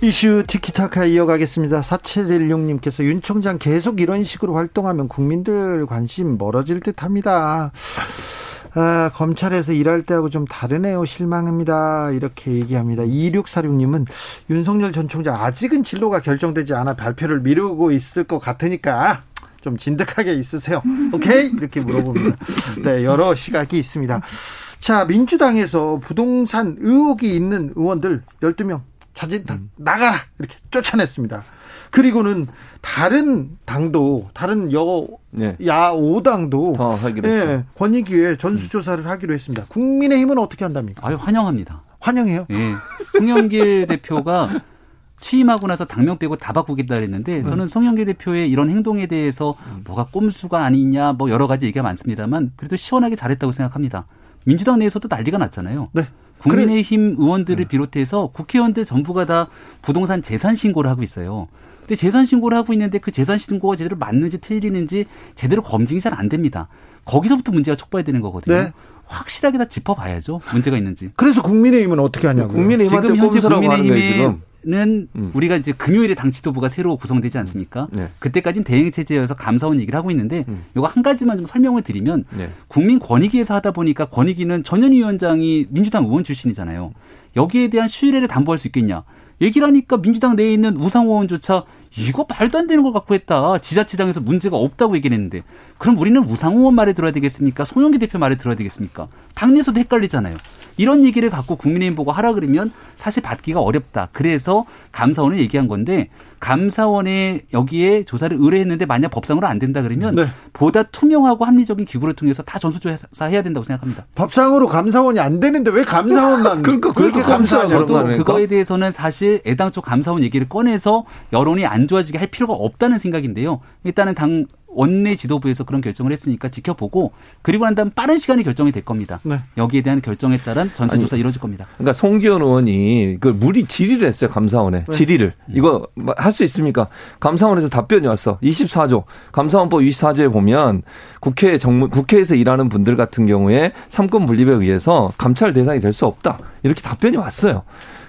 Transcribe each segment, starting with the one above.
이슈 티키타카 이어가겠습니다. 4716님께서 윤 총장 계속 이런 식으로 활동하면 국민들 관심 멀어질 듯 합니다. 아, 검찰에서 일할 때하고 좀 다르네요. 실망합니다. 이렇게 얘기합니다. 2646님은 윤석열 전 총장 아직은 진로가 결정되지 않아 발표를 미루고 있을 것 같으니까 좀 진득하게 있으세요. 오케이? 이렇게 물어봅니다. 네, 여러 시각이 있습니다. 자, 민주당에서 부동산 의혹이 있는 의원들 12명 자진 음. 나가라 이렇게 쫓아냈습니다. 그리고는 다른 당도 다른 여 네. 야오당도 더 하기로 예, 권익위에 전수 조사를 음. 하기로 했습니다. 국민의힘은 어떻게 한답니까? 아유 환영합니다. 환영해요? 예. 송영길 대표가 취임하고 나서 당명 빼고 다 바꾸겠다 그랬는데 음. 저는 송영길 대표의 이런 행동에 대해서 뭐가 꼼수가 아니냐 뭐 여러 가지 얘기가 많습니다만 그래도 시원하게 잘했다고 생각합니다. 민주당 내에서도 난리가 났잖아요. 네. 국민의힘 의원들을 네. 비롯해서 국회의원들 전부가 다 부동산 재산 신고를 하고 있어요. 근데 재산 신고를 하고 있는데 그 재산 신고가 제대로 맞는지 틀리는지 제대로 검증이 잘 안 됩니다. 거기서부터 문제가 촉발되는 거거든요. 네. 확실하게 다 짚어봐야죠. 문제가 있는지. 그래서 국민의힘은 어떻게 하냐고요. 국민의힘한테 지금 현재 국민의힘의 는 음. 우리가 이제 금요일에 당 지도부가 새로 구성되지 않습니까? 네. 그때까지는 대행 체제여서 감사원 얘기를 하고 있는데 음. 이거 한 가지만 좀 설명을 드리면 네. 국민 권익위에서 하다 보니까 권익위는 전현 위원장이 민주당 의원 출신이잖아요. 여기에 대한 신뢰를 담보할 수 있겠냐? 얘기를 하니까 민주당 내에 있는 우상호 의원조차 이거 말도 안 되는 걸 갖고 했다. 지자체장에서 문제가 없다고 얘기를 했는데 그럼 우리는 우상호 의원 말을 들어야 되겠습니까? 송영기 대표 말을 들어야 되겠습니까? 당내에서도 헷갈리잖아요. 이런 얘기를 갖고 국민의힘 보고 하라 그러면 사실 받기가 어렵다. 그래서 감사원을 얘기한 건데 감사원에 여기에 조사를 의뢰했는데 만약 법상으로 안 된다 그러면 네. 보다 투명하고 합리적인 기구를 통해서 다 전수조사 해야 된다고 생각합니다. 법상으로 감사원이 안 되는데 왜 감사원만 그러니까 그렇게 감사하죠. 저도 그거에 대해서는 사실 애당초 감사원 얘기를 꺼내서 여론이 안 좋아지게 할 필요가 없다는 생각인데요. 일단은 당 원내 지도부에서 그런 결정을 했으니까 지켜보고 그리고 난 다음 빠른 시간에 결정이 될 겁니다. 네. 여기에 대한 결정에 따른 전체 조사 이루어질 겁니다. 그러니까 송기현 의원이 그 무리 질의를 했어요 감사원에 네. 질의를 이거 할 수 있습니까? 감사원에서 답변이 왔어 24조 감사원법 24조에 보면 국회 정무 국회에서 일하는 분들 같은 경우에 삼권 분립에 의해서 감찰 대상이 될 수 없다 이렇게 답변이 왔어요.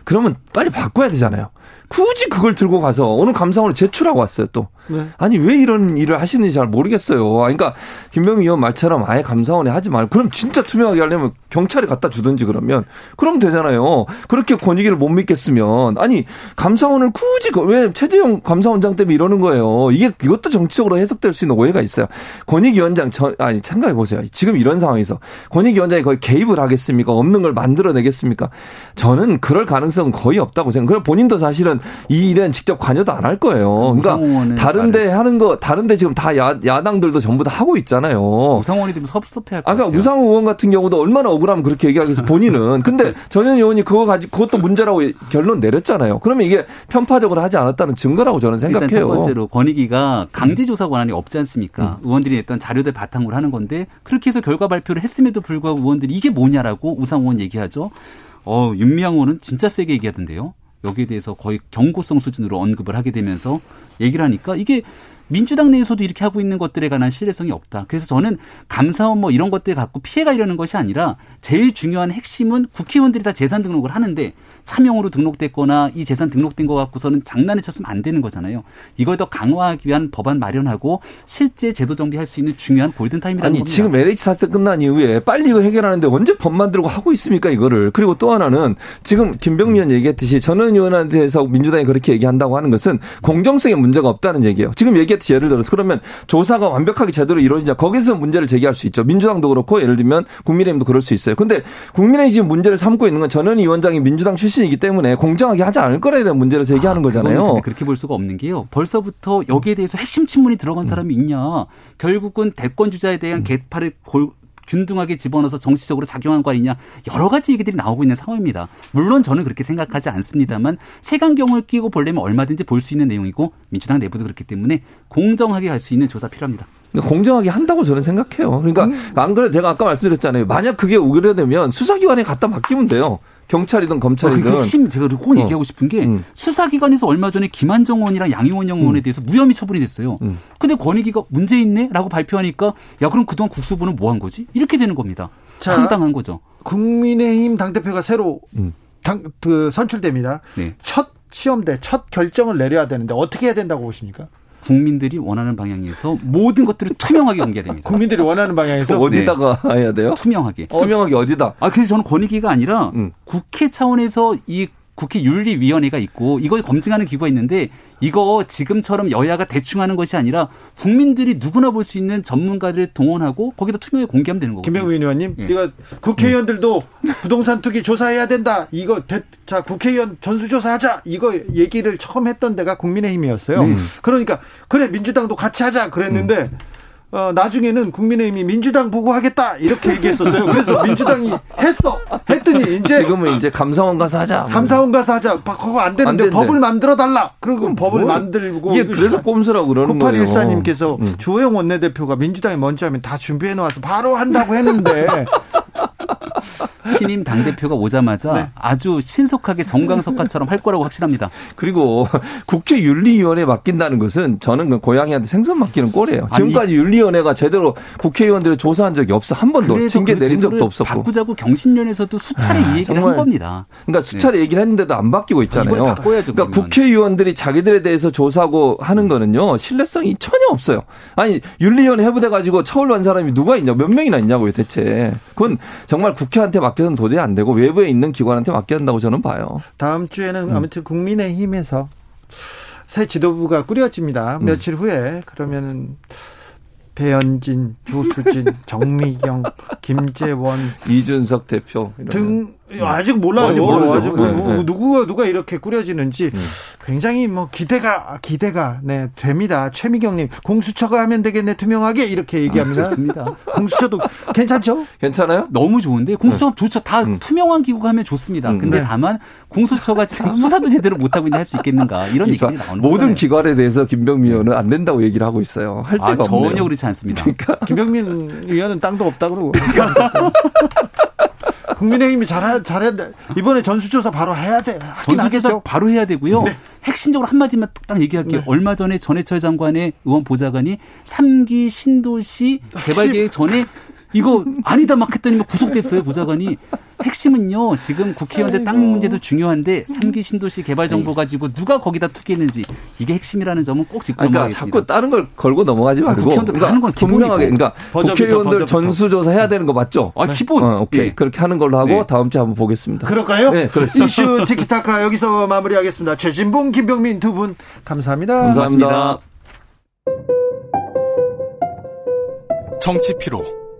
그러면 빨리 바꿔야 되잖아요. 굳이 그걸 들고 가서 오늘 감사원을 제출하고 왔어요 또. 네. 아니 왜 이런 일을 하시는지 잘 모르겠어요. 그러니까 김병희 의원 말처럼 아예 감사원에 하지 말고 그럼 진짜 투명하게 하려면 경찰에 갖다 주든지 그러면 그럼 되잖아요. 그렇게 권익위를 못 믿겠으면 아니 감사원을 굳이 그왜 최재형 감사원장 때문에 이러는 거예요. 이게 이것도 정치적으로 해석될 수 있는 오해가 있어요. 권익위원장 저 아니 생각해 보세요. 지금 이런 상황에서 권익위원장이 거의 개입을 하겠습니까? 없는 걸 만들어내겠습니까? 저는 그럴 가능성은 거의 없다고 생각. 그럼 본인도 사실은 이 일엔 직접 관여도 안 할 거예요. 그러니까 다른 다른데 하는 거 다른데 지금 다 야, 야당들도 전부 다 하고 있잖아요. 우상원이 좀 섭섭해할 것 아까 그러니까 우상호 의원 같은 경우도 얼마나 억울하면 그렇게 얘기하겠어 본인은. 근데 전현 의원이 그거 가지고 그것도 문제라고 결론 내렸잖아요. 그러면 이게 편파적으로 하지 않았다는 증거라고 저는 생각해요. 일단 첫 번째로 권익위가 강제조사 권한이 없지 않습니까? 음. 의원들이 냈던 자료들 바탕으로 하는 건데 그렇게 해서 결과 발표를 했음에도 불구하고 의원들이 이게 뭐냐라고 우상호 의원 얘기하죠. 어, 윤미향 의원은 진짜 세게 얘기하던데요. 여기에 대해서 거의 경고성 수준으로 언급을 하게 되면서 얘기를 하니까 이게 민주당 내에서도 이렇게 하고 있는 것들에 관한 신뢰성이 없다. 그래서 저는 감사원 뭐 이런 것들 갖고 피해가 이러는 것이 아니라 제일 중요한 핵심은 국회의원들이 다 재산 등록을 하는데 차명으로 등록됐거나 이 재산 등록된 거 갖고서는 장난을 쳤으면 안 되는 거잖아요. 이걸 더 강화하기 위한 법안 마련하고 실제 제도 정비할 수 있는 중요한 골든타임이라는 아니, 겁니다. 지금 LH 사태 끝난 이후에 빨리 이거 해결하는데 언제 법 만들고 하고 있습니까 이거를. 그리고 또 하나는 지금 김병민 의원 얘기했듯이 전원 의원한테서 민주당이 그렇게 얘기한다고 하는 것은 공정성에 문제가 없다는 얘기예요. 지금 얘기했듯이 예를 들어서 그러면 조사가 완벽하게 제대로 이루어지냐 거기서 문제를 제기할 수 있죠. 민주당도 그렇고 예를 들면 국민의힘도 그럴 수 있어요. 근데 국민의힘이 지금 문제를 삼고 있는 건 전원 위원장이 민주당 출신 출신이기 때문에 공정하게 하지 않을 거라에 대한 문제를 제기하는 아, 거잖아요. 그렇게 볼 수가 없는 게요. 벌써부터 여기에 대해서 핵심 친문이 들어간 음. 사람이 있냐. 결국은 대권 주자에 대한 음. 개파를 골, 균등하게 집어넣어서 정치적으로 작용한 거 아니냐 여러 가지 얘기들이 나오고 있는 상황입니다. 물론 저는 그렇게 생각하지 않습니다만 색안경을 끼고 보려면 얼마든지 볼 수 있는 내용이고 민주당 내부도 그렇기 때문에 공정하게 갈수 있는 조사 필요합니다. 공정하게 한다고 저는 생각해요. 그러니까 음. 안 그래 제가 아까 말씀드렸잖아요. 만약 그게 오게되면 수사기관에 갖다 맡기면 돼요. 경찰이든 검찰이든. 그 핵심 제가 꼭 어. 얘기하고 싶은 게 음. 수사기관에서 얼마 전에 김한정 의원이랑 양용원 의원에 음. 대해서 무혐의 처분이 됐어요. 음. 근데 권익위가 문제 있네라고 발표하니까 야 그럼 그동안 국수부는 뭐 한 거지? 이렇게 되는 겁니다. 자, 황당한 거죠. 국민의힘 당대표가 새로 음. 당, 그 선출됩니다. 네. 첫 시험대 첫 결정을 내려야 되는데 어떻게 해야 된다고 보십니까? 국민들이 원하는 방향에서 모든 것들을 투명하게 공개해야 됩니다. 국민들이 원하는 방향에서 어디다가 네. 해야 돼요? 투명하게. 어, 투명하게 어디다? 아 그래서 저는 권익위가 아니라 음. 국회 차원에서 이 국회 윤리위원회가 있고 이걸 검증하는 기구가 있는데 이거 지금처럼 여야가 대충 하는 것이 아니라 국민들이 누구나 볼 수 있는 전문가들을 동원하고 거기다 투명하게 공개하면 되는 거거든요. 김병민 의원님, 예. 이거 국회의원들도 부동산 투기 조사해야 된다. 이거 대, 자 국회의원 전수조사하자. 이거 얘기를 처음 했던 데가 국민의힘이었어요. 네. 그러니까 그래 민주당도 같이 하자 그랬는데. 음. 어, 나중에는 국민의힘이 민주당 보고 하겠다 이렇게 얘기했었어요. 그래서 민주당이 했어. 했더니 이제 지금은 이제 감사원 가서 하자. 감사원 가서 하자. 그거 안 되는데 안 법을 만들어 달라. 그리고 법을 뭐, 만들고 이게 그래서 꼼수라고 그러는 거예요. 9814님께서 음. 주호영 원내대표가 민주당이 먼저 하면 다 준비해 놓아서 바로 한다고 했는데 신임 당 대표가 오자마자 네. 아주 신속하게 정강석화처럼 할 거라고 확신합니다. 그리고 국회윤리위원회 맡긴다는 것은 저는 그 고양이한테 생선 맡기는 꼴이에요. 지금까지 윤리위원회가 제대로 국회의원들을 조사한 적이 없어. 한 번도 징계 그 내린 적도 없었고. 바꾸자고 경신련에서도 수차례 아, 이 얘기를 한 겁니다. 그러니까 수차례 네. 얘기를 했는데도 안 바뀌고 있잖아요. 바꿔야죠, 그러니까 국회의원들이 자기들에 대해서 조사하고 하는 거는요. 신뢰성이 전혀 없어요. 아니 윤리위원회 해부돼 가지고 처벌 한 사람이 누가 있냐 몇 명이나 있냐고요 대체. 그건 정말 국회한테 맡겨서는 도저히 안 되고 외부에 있는 기관한테 맡겨야 한다고 저는 봐요. 다음 주에는 음. 아무튼 국민의힘에서 새 지도부가 꾸려집니다. 음. 며칠 후에 그러면은 배현진, 조수진, 정미경, 김재원, 이준석 대표 등 아직 몰라요. 아직 모르죠. 아직 뭐, 네, 네. 누구가 누가 이렇게 꾸려지는지 네. 굉장히 뭐 기대가 기대가 네 됩니다. 최미경님 공수처가 하면 되겠네 투명하게 이렇게 얘기합니다. 아, 좋습니다. 공수처도 괜찮죠? 괜찮아요? 너무 좋은데 공수처 좋죠. 다 음. 투명한 기구가 하면 좋습니다. 음. 근데 네. 다만 공수처가 지금 수사도 제대로 못 하고 있는데 할수 있겠는가 이런 얘기가 나오는 모든 거잖아요. 기관에 대해서 김병민 의원은 안 된다고 얘기를 하고 있어요. 할 아, 데가 아, 전혀 없네요. 그렇지 않습니다. 그러니까 김병민 의원은 땅도 없다 그러고. 국민의힘이 잘해 잘해 이번에 전수조사 바로 해야 돼. 전수조사 바로 해야 되고요. 네. 핵심적으로 한 마디만 딱 얘기할게요. 네. 얼마 전에 전해철 장관의 의원 보좌관이 3기 신도시 개발 계획 전에 이거 아니다 막 했더니 구속됐어요 보좌관이 핵심은요 지금 국회의원들 땅 문제도 중요한데 3기 신도시 개발 정보 가지고 누가 거기다 투기했는지 이게 핵심이라는 점은 꼭 짚고 그러니까 넘어가겠습니다. 자꾸 다른 걸 걸고 넘어가지 말고 아, 국회의원들 그러니까 하는 건 분명하게 그러니까 국회의원들 전수조사 해야 되는 거 맞죠? 아 기본 어, 오케이 네. 그렇게 하는 걸로 하고 네. 다음 주에 한번 보겠습니다. 그럴까요? 네, 그렇습니다. 이슈 티키타카 여기서 마무리하겠습니다. 최진봉, 김병민 두 분 감사합니다. 감사합니다. 감사합니다. 정치 피로.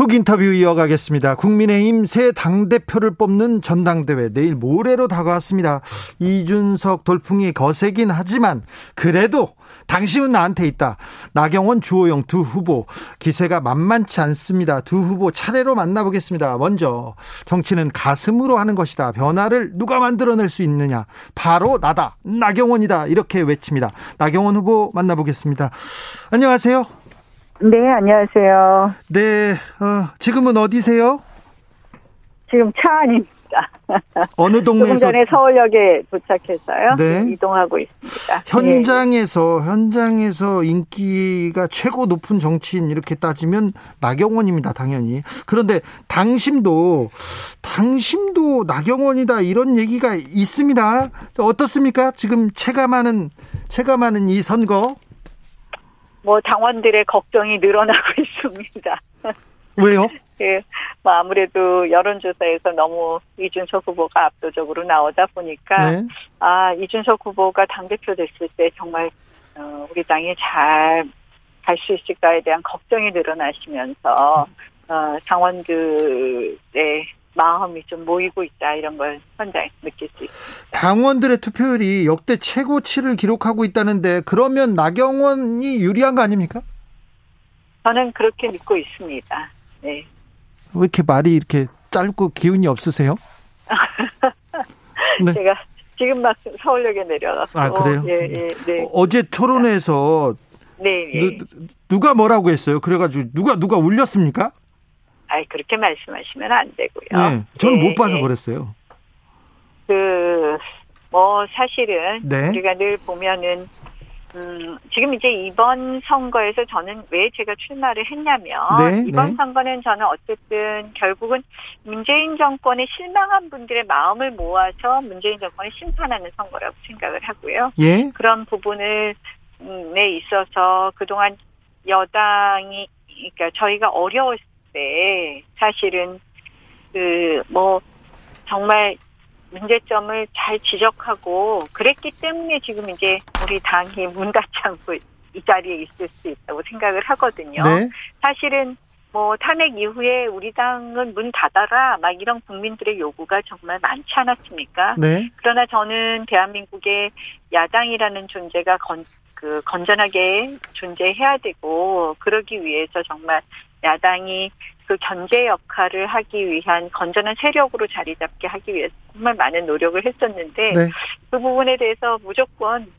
흑 인터뷰 이어가겠습니다. 국민의힘 새 당대표를 뽑는 전당대회 내일 모레로 다가왔습니다. 이준석 돌풍이 거세긴 하지만 그래도 당신은 나한테 있다. 나경원, 주호영 두 후보 기세가 만만치 않습니다. 두 후보 차례로 만나보겠습니다. 먼저 정치는 가슴으로 하는 것이다. 변화를 누가 만들어낼 수 있느냐? 바로 나다. 나경원이다. 이렇게 외칩니다. 나경원 후보 만나보겠습니다. 안녕하세요. 네, 안녕하세요. 네, 어, 지금은 어디세요? 지금 차 안입니다. 어느 동네에서? 조금 전에 서울역에 도착해서요. 네. 이동하고 있습니다. 현장에서, 네. 현장에서 인기가 최고 높은 정치인 이렇게 따지면 나경원입니다, 당연히. 그런데 당심도, 당심도 나경원이다 이런 얘기가 있습니다. 어떻습니까? 지금 체감하는, 체감하는 이 선거? 뭐 당원들의 걱정이 늘어나고 있습니다. 왜요? 그, 뭐 아무래도 여론조사에서 너무 이준석 후보가 압도적으로 나오다 보니까 네. 아 이준석 후보가 당 대표 됐을 때 정말 어, 우리 당이 잘 갈 수 있을까에 대한 걱정이 늘어나시면서 어, 당원들의 마음이 좀 모이고 있다 이런 걸 현장 느낄 수 있습니다. 당원들의 투표율이 역대 최고치를 기록하고 있다는데 그러면 나경원이 유리한 거 아닙니까? 저는 그렇게 믿고 있습니다. 네. 왜 이렇게 말이 이렇게 짧고 기운이 없으세요? 네. 제가 지금 막 서울역에 내려가서 아 그래요? 예, 예, 네. 어제 토론에서 네, 예. 누, 가 뭐라고 했어요? 그래가지고 누가 누가 울렸습니까? 아이 그렇게 말씀하시면 안 되고요. 네, 저는 네, 못 봐서 네. 그랬어요. 그 뭐 사실은 네. 우리가 늘 보면은 음, 지금 이제 이번 선거에서 저는 왜 제가 출마를 했냐면 네, 이번 네. 선거는 저는 어쨌든 결국은 문재인 정권에 실망한 분들의 마음을 모아서 문재인 정권을 심판하는 선거라고 생각을 하고요. 예? 그런 부분을 에 있어서 그동안 여당이 그러니까 저희가 어려웠을 때 사실은 그 뭐 정말 문제점을 잘 지적하고 그랬기 때문에 지금 이제 우리 당이 문 닫지 않고 이 자리에 있을 수 있다고 생각을 하거든요. 네. 사실은 뭐 탄핵 이후에 우리 당은 문 닫아라 막 이런 국민들의 요구가 정말 많지 않았습니까? 네. 그러나 저는 대한민국의 야당이라는 존재가 건, 그 건전하게 존재해야 되고 그러기 위해서 정말 야당이 그 견제 역할을 하기 위한 건전한 세력으로 자리 잡게 하기 위해서 정말 많은 노력을 했었는데 네. 그 부분에 대해서 무조건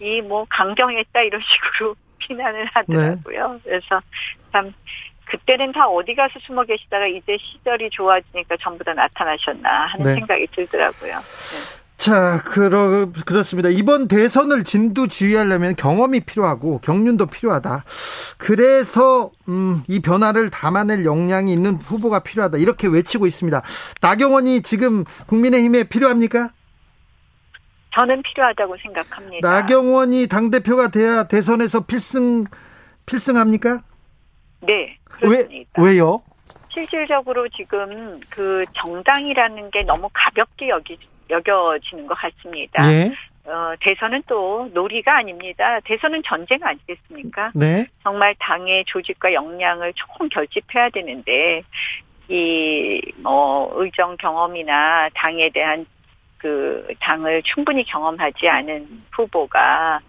이 뭐 강경했다 이런 식으로 비난을 하더라고요. 네. 그래서 참 그때는 다 어디 가서 숨어 계시다가 이제 시절이 좋아지니까 전부 다 나타나셨나 하는 네. 생각이 들더라고요. 네. 자, 그러, 그렇습니다. 이번 대선을 진두 지휘하려면 경험이 필요하고 경륜도 필요하다. 그래서, 음, 이 변화를 담아낼 역량이 있는 후보가 필요하다. 이렇게 외치고 있습니다. 나경원이 지금 국민의힘에 필요합니까? 저는 필요하다고 생각합니다. 나경원이 당대표가 돼야 대선에서 필승, 필승합니까? 네, 그렇습니다. 왜, 왜요? 실질적으로 지금 그 정당이라는 게 너무 가볍게 여기 여겨지는 것 같습니다. 예. 어, 대선은 또 놀이가 아닙니다. 대선은 전쟁 아니겠습니까? 네. 정말 당의 조직과 역량을 총 결집해야 되는데 이 뭐 의정 경험이나 당에 대한 그 당을 충분히 경험하지 않은 후보가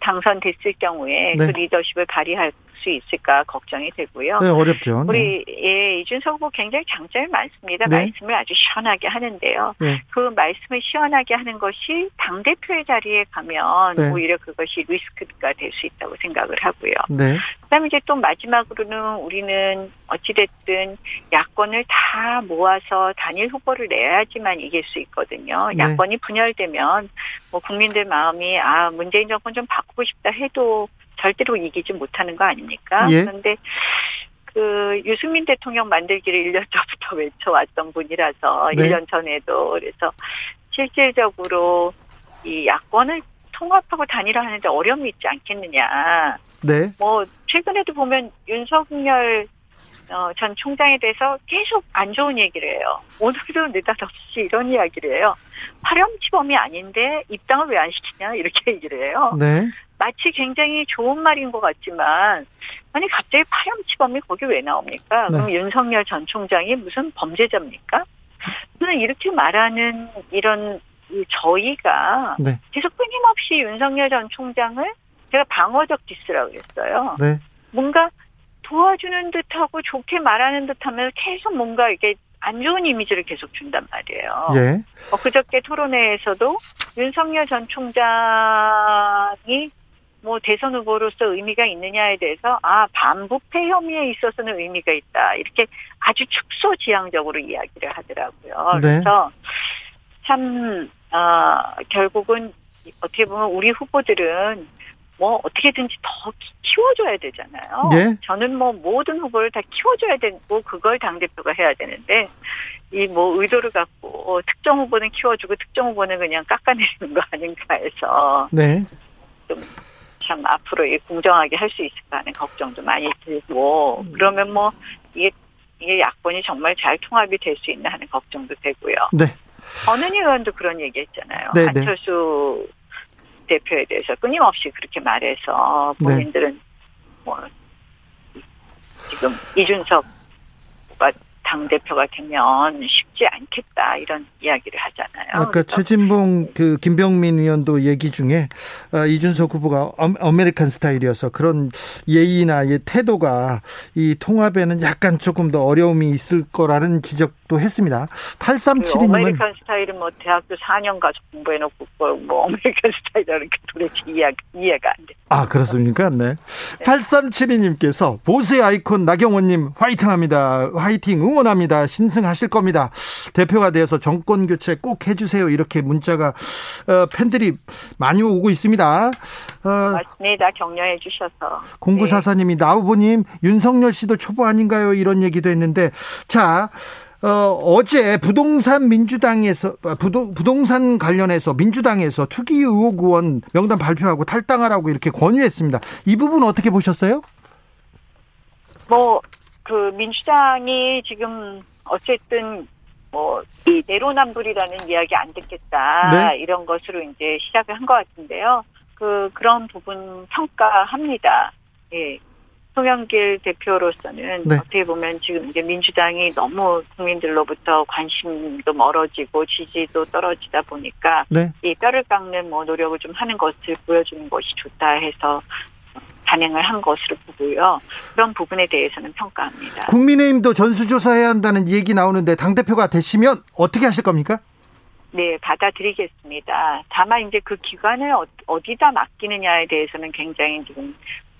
당선됐을 경우에 네. 그 리더십을 발휘할 수 있을까 걱정이 되고요. 네, 어렵죠. 우리 네. 예, 이준석 후보 굉장히 장점이 많습니다. 네. 말씀을 아주 시원하게 하는데요. 네. 그 말씀을 시원하게 하는 것이 당 대표의 자리에 가면 네. 오히려 그것이 리스크가 될 수 있다고 생각을 하고요. 네. 그다음에 이제 또 마지막으로는 우리는 어찌 됐든 야권을 다 모아서 단일 후보를 내야지만 이길 수 있거든요. 네. 야권이 분열되면 뭐 국민들 마음이 아 문재인 정권 좀 바꾸고 싶다 해도 절대로 이기지 못하는 거 아닙니까? 예. 그런데 그 유승민 대통령 만들기를 1년 전부터 외쳐왔던 분이라서 네. 1년 전에도 그래서 실질적으로 이 야권을 통합하고 단일화하는데 어려움이 있지 않겠느냐. 네. 뭐 최근에도 보면 윤석열 어, 전 총장에 대해서 계속 안 좋은 얘기를 해요. 오늘도 느닷없이 이런 이야기를 해요. 파렴치범이 아닌데 입당을 왜 안 시키냐 이렇게 얘기를 해요. 네. 마치 굉장히 좋은 말인 것 같지만 아니 갑자기 파렴치범이 거기 왜 나옵니까? 네. 그럼 윤석열 전 총장이 무슨 범죄자입니까? 저는 이렇게 말하는 이런 저희가 네. 계속 끊임없이 윤석열 전 총장을 제가 방어적 디스라고 그랬어요. 네. 뭔가 도와주는 듯하고 좋게 말하는 듯하면 계속 뭔가 이게 안 좋은 이미지를 계속 준단 말이에요. 예. 어, 그저께 토론회에서도 윤석열 전 총장이 뭐 대선 후보로서 의미가 있느냐에 대해서 아 반부패 혐의에 있어서는 의미가 있다 이렇게 아주 축소지향적으로 이야기를 하더라고요. 네. 그래서 참 어, 결국은 어떻게 보면 우리 후보들은 뭐 어떻게든지 더 키워줘야 되잖아요. 네. 저는 뭐 모든 후보를 다 키워줘야 되고 그걸 당 대표가 해야 되는데 이 뭐 의도를 갖고 특정 후보는 키워주고 특정 후보는 그냥 깎아내리는 거 아닌가 해서 네. 좀 참 앞으로 공정하게 할 수 있을까 하는 걱정도 많이 들고 음. 그러면 뭐 이게 이게 야권이 정말 잘 통합이 될 수 있나 하는 걱정도 되고요. 네. 권은희 의원도 그런 얘기했잖아요. 네, 네. 안철수 대표에 대해서 끊임없이 그렇게 말해서 본인들은 네. 뭐 지금 이준석 당 대표가 되면 쉽지 않겠다 이런 이야기를 하잖아요. 아까 최진봉 그 김병민 의원도 얘기 중에 아, 이준석 후보가 American 스타일이어서 그런 예의나 태도가 이 통합에는 약간 조금 더 어려움이 있을 거라는 지적도 했습니다. 8372님은 그 아메리칸 스타일은 뭐 대학교 4년 가서 공부해 놓고 뭐 American 스타일이라는 게 도대체 이해, 이해가 안 돼. 아 그렇습니까? 네. 네. 8372님께서 보수의 아이콘 나경원 님 화이팅합니다. 화이팅 응원 합니다. 신승하실 겁니다. 대표가 되어서 정권 교체 꼭 해주세요. 이렇게 문자가 어, 팬들이 많이 오고 있습니다. 어, 맞습니다. 격려해 주셔서. 공구사사님이 네. 나후보님 윤석열 씨도 초보 아닌가요? 이런 얘기도 했는데 자. 어, 제 부동산 민주당에서 아, 부동, 부동산 관련해서 민주당에서 투기 의혹 의원 명단 발표하고 탈당하라고 이렇게 권유했습니다. 이 부분 어떻게 보셨어요? 뭐 그 민주당이 지금 어쨌든 뭐 이 내로남불이라는 이야기 안 듣겠다 네? 이런 것으로 이제 시작을 한 것 같은데요. 그 그런 부분 평가합니다. 예. 송영길 대표로서는 네. 어떻게 보면 지금 이제 민주당이 너무 국민들로부터 관심도 멀어지고 지지도 떨어지다 보니까 네. 이 뼈를 깎는 뭐 노력을 좀 하는 것을 보여주는 것이 좋다 해서 단행을 한 것으로 보고요. 그런 부분에 대해서는 평가합니다. 국민의힘도 전수조사해야 한다는 얘기 나오는데 당대표가 되시면 어떻게 하실 겁니까? 네, 받아들이겠습니다. 다만 이제 그 기관을 어, 어디다 맡기느냐에 대해서는 굉장히 지금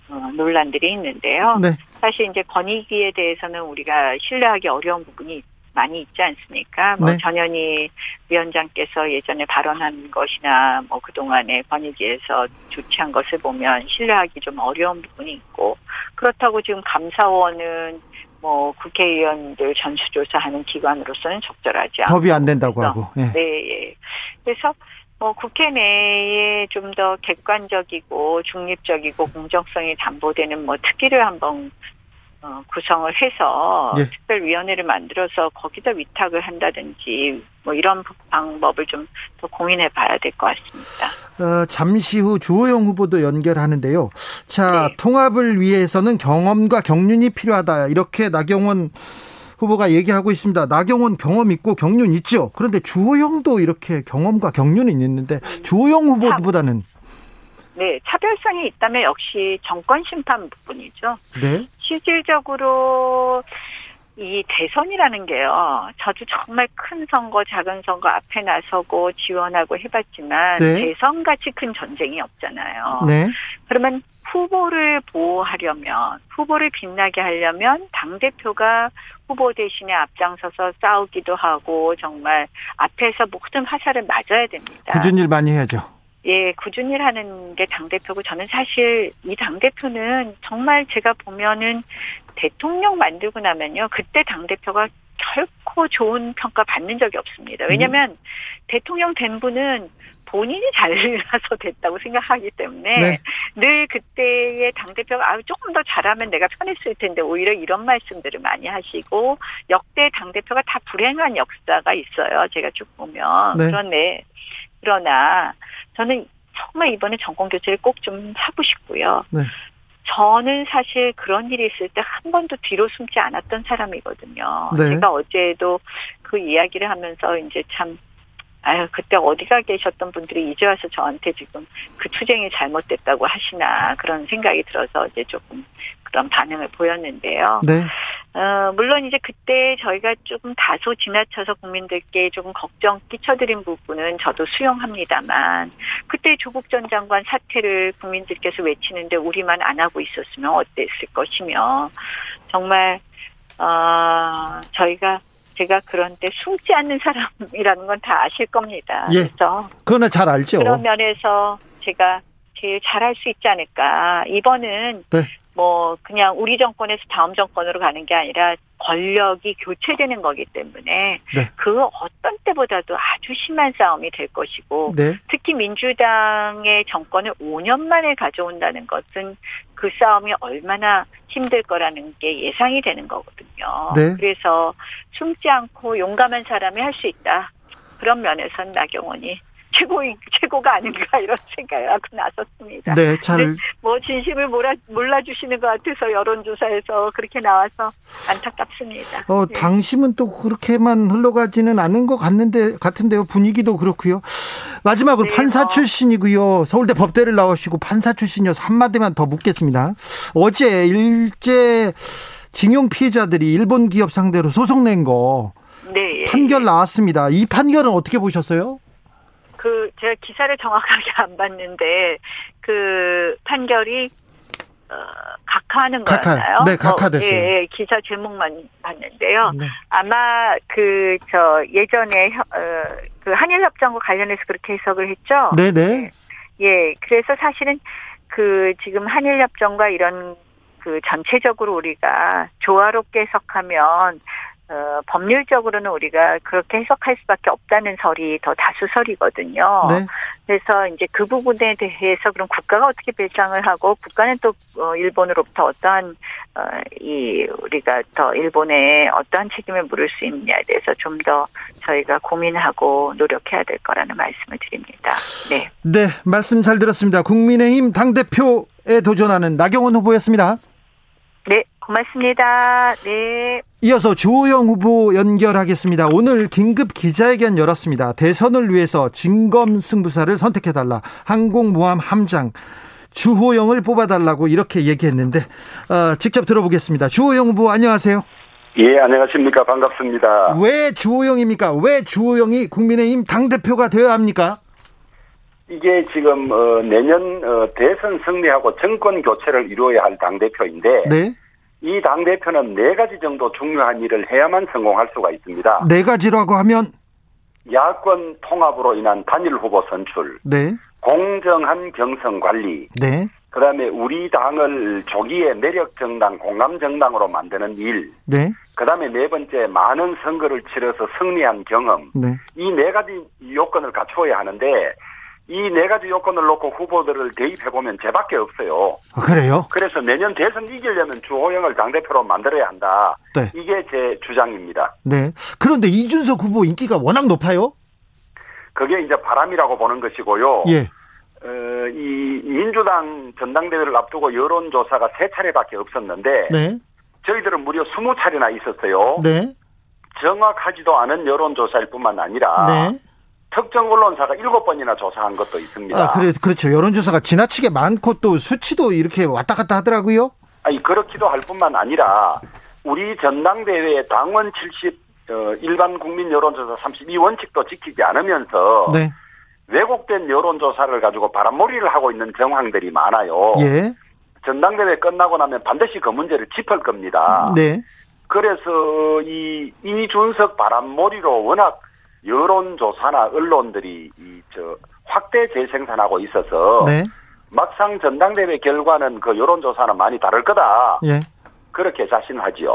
어, 논란들이 있는데요. 네. 사실 이제 권익위에 대해서는 우리가 신뢰하기 어려운 부분이 많이 있지 않습니까? 뭐 네. 전현희 위원장께서 예전에 발언한 것이나 뭐 그동안에 권익위에서 조치한 것을 보면 신뢰하기 좀 어려운 부분이 있고 그렇다고 지금 감사원은 뭐 국회의원들 전수조사하는 기관으로서는 적절하지 않고 법이 안 된다고 하고 예. 네, 예. 그래서 뭐 국회 내에 좀 더 객관적이고 중립적이고 공정성이 담보되는 뭐 특기를 한번 어, 구성을 해서 예. 특별위원회를 만들어서 거기다 위탁을 한다든지 뭐 이런 방법을 좀 더 고민해 봐야 될 것 같습니다. 어, 잠시 후 주호영 후보도 연결하는데요. 자, 네. 통합을 위해서는 경험과 경륜이 필요하다. 이렇게 나경원 후보가 얘기하고 있습니다. 나경원 경험 있고 경륜 있죠. 그런데 주호영도 이렇게 경험과 경륜이 있는데 주호영 후보보다는 네, 차별성이 있다면 역시 정권 심판 부분이죠. 네. 실질적으로 이 대선이라는 게요. 저도 정말 큰 선거, 작은 선거 앞에 나서고 지원하고 해봤지만 네. 대선 같이 큰 전쟁이 없잖아요. 네. 그러면 후보를 보호하려면 후보를 빛나게 하려면 당 대표가 후보 대신에 앞장서서 싸우기도 하고 정말 앞에서 모든 화살을 맞아야 됩니다. 굳은 일 많이 해야죠. 예, 꾸준히 하는 게 당대표고 저는 사실 이 당대표는 정말 제가 보면은 대통령 만들고 나면요. 그때 당대표가 결코 좋은 평가 받는 적이 없습니다. 왜냐면 음. 대통령 된 분은 본인이 잘나서 됐다고 생각하기 때문에 네. 늘 그때의 당대표가 아, 조금 더 잘하면 내가 편했을 텐데 오히려 이런 말씀들을 많이 하시고 역대 당대표가 다 불행한 역사가 있어요. 제가 쭉 보면. 네. 그런데 그러나 저는 정말 이번에 정권 교체를 꼭 좀 하고 싶고요. 네. 저는 사실 그런 일이 있을 때 한 번도 뒤로 숨지 않았던 사람이거든요. 네. 제가 어제도 그 이야기를 하면서 이제 참 아유 그때 어디가 계셨던 분들이 이제 와서 저한테 지금 그 투쟁이 잘못됐다고 하시나 그런 생각이 들어서 이제 조금 그런 반응을 보였는데요. 네. 어, 물론 이제 그때 저희가 조금 다소 지나쳐서 국민들께 조금 걱정 끼쳐드린 부분은 저도 수용합니다만 그때 조국 전 장관 사태를 국민들께서 외치는데 우리만 안 하고 있었으면 어땠을 것이며 정말 어, 저희가 제가 그런데 숨지 않는 사람이라는 건 다 아실 겁니다. 예. 그래서 그거는 잘 알죠. 그런 면에서 제가 제일 잘할 수 있지 않을까. 이번은 네. 뭐 그냥 우리 정권에서 다음 정권으로 가는 게 아니라 권력이 교체되는 거기 때문에 네. 그 어떤 때보다도 아주 심한 싸움이 될 것이고 네. 특히 민주당의 정권을 5년 만에 가져온다는 것은 그 싸움이 얼마나 힘들 거라는 게 예상이 되는 거거든요. 네. 그래서 숨지 않고 용감한 사람이 할 수 있다. 그런 면에서는 나경원이 최고 최고가 아닌가 이런 생각을 하고 나섰습니다. 네, 잘. 뭐 진심을 몰라 몰라주시는 것 같아서 여론조사에서 그렇게 나와서 안타깝습니다. 어, 네. 당심은 또 그렇게만 흘러가지는 않은 것 같는데 같은데요. 분위기도 그렇고요. 마지막으로 네, 판사 어. 출신이고요. 서울대 법대를 나오시고 판사 출신이어서 한마디만 더 묻겠습니다. 어제 일제 징용 피해자들이 일본 기업 상대로 소송 낸 거. 네. 판결 나왔습니다. 이 판결은 어떻게 보셨어요? 그 제가 기사를 정확하게 안 봤는데 그 판결이 어, 각하하는 각하, 거였나요? 네, 각하됐어요. 어, 예, 예, 기사 제목만 봤는데요. 네. 아마 그 저 예전에 어, 그 한일 협정과 관련해서 그렇게 해석을 했죠. 네, 네. 예, 예, 그래서 사실은 그 지금 한일 협정과 이런 그 전체적으로 우리가 조화롭게 해석하면 어, 법률적으로는 우리가 그렇게 해석할 수밖에 없다는 설이 더 다수설이거든요. 네. 그래서 이제 그 부분에 대해서 그럼 국가가 어떻게 배상을 하고 국가는 또 어, 일본으로부터 어떠한 어, 이 우리가 더 일본에 어떠한 책임을 물을 수 있느냐에 대해서 좀 더 저희가 고민하고 노력해야 될 거라는 말씀을 드립니다. 네. 네, 말씀 잘 들었습니다. 국민의힘 당 대표에 도전하는 나경원 후보였습니다. 네, 고맙습니다. 네. 이어서 주호영 후보 연결하겠습니다. 오늘 긴급 기자회견 열었습니다. 대선을 위해서 진검 승부사를 선택해달라. 항공모함 함장 주호영을 뽑아달라고 이렇게 얘기했는데 어, 직접 들어보겠습니다. 주호영 후보 안녕하세요. 예, 안녕하십니까. 반갑습니다. 왜 주호영입니까? 왜 주호영이 국민의힘 당대표가 되어야 합니까? 이게 지금 어, 내년 어, 대선 승리하고 정권 교체를 이루어야 할 당대표인데 네. 이 당 대표는 네 가지 정도 중요한 일을 해야만 성공할 수가 있습니다. 네 가지라고 하면 야권 통합으로 인한 단일 후보 선출, 네. 공정한 경선 관리, 네. 그다음에 우리 당을 조기에 매력 정당, 공감 정당으로 만드는 일, 네. 그다음에 네 번째 많은 선거를 치러서 승리한 경험, 네. 이네 가지 요건을 갖추어야 하는데 이 네 가지 요건을 놓고 후보들을 대입해 보면 제밖에 없어요. 아, 그래요? 그래서 내년 대선 이기려면 주호영을 당대표로 만들어야 한다. 네. 이게 제 주장입니다. 네. 그런데 이준석 후보 인기가 워낙 높아요? 그게 이제 바람이라고 보는 것이고요. 예. 어, 이 민주당 전당대회를 앞두고 여론조사가 세 차례밖에 없었는데 네. 저희들은 무려 스무 차례나 있었어요. 네. 정확하지도 않은 여론조사일 뿐만 아니라 네. 특정 언론사가 일곱 번이나 조사한 것도 있습니다. 아, 그래, 그렇죠. 여론조사가 지나치게 많고 또 수치도 이렇게 왔다 갔다 하더라고요. 아니, 그렇기도 할 뿐만 아니라 우리 전당대회 당원 70, 어, 일반 국민 여론조사 32원칙도 지키지 않으면서 네. 왜곡된 여론조사를 가지고 바람몰이를 하고 있는 정황들이 많아요. 예. 전당대회 끝나고 나면 반드시 그 문제를 짚을 겁니다. 네. 그래서 이 이준석 바람몰이로 워낙 여론조사나 언론들이 이 저 확대 재생산하고 있어서 네. 막상 전당대회 결과는 그 여론조사는 많이 다를 거다. 예. 그렇게 자신하지요.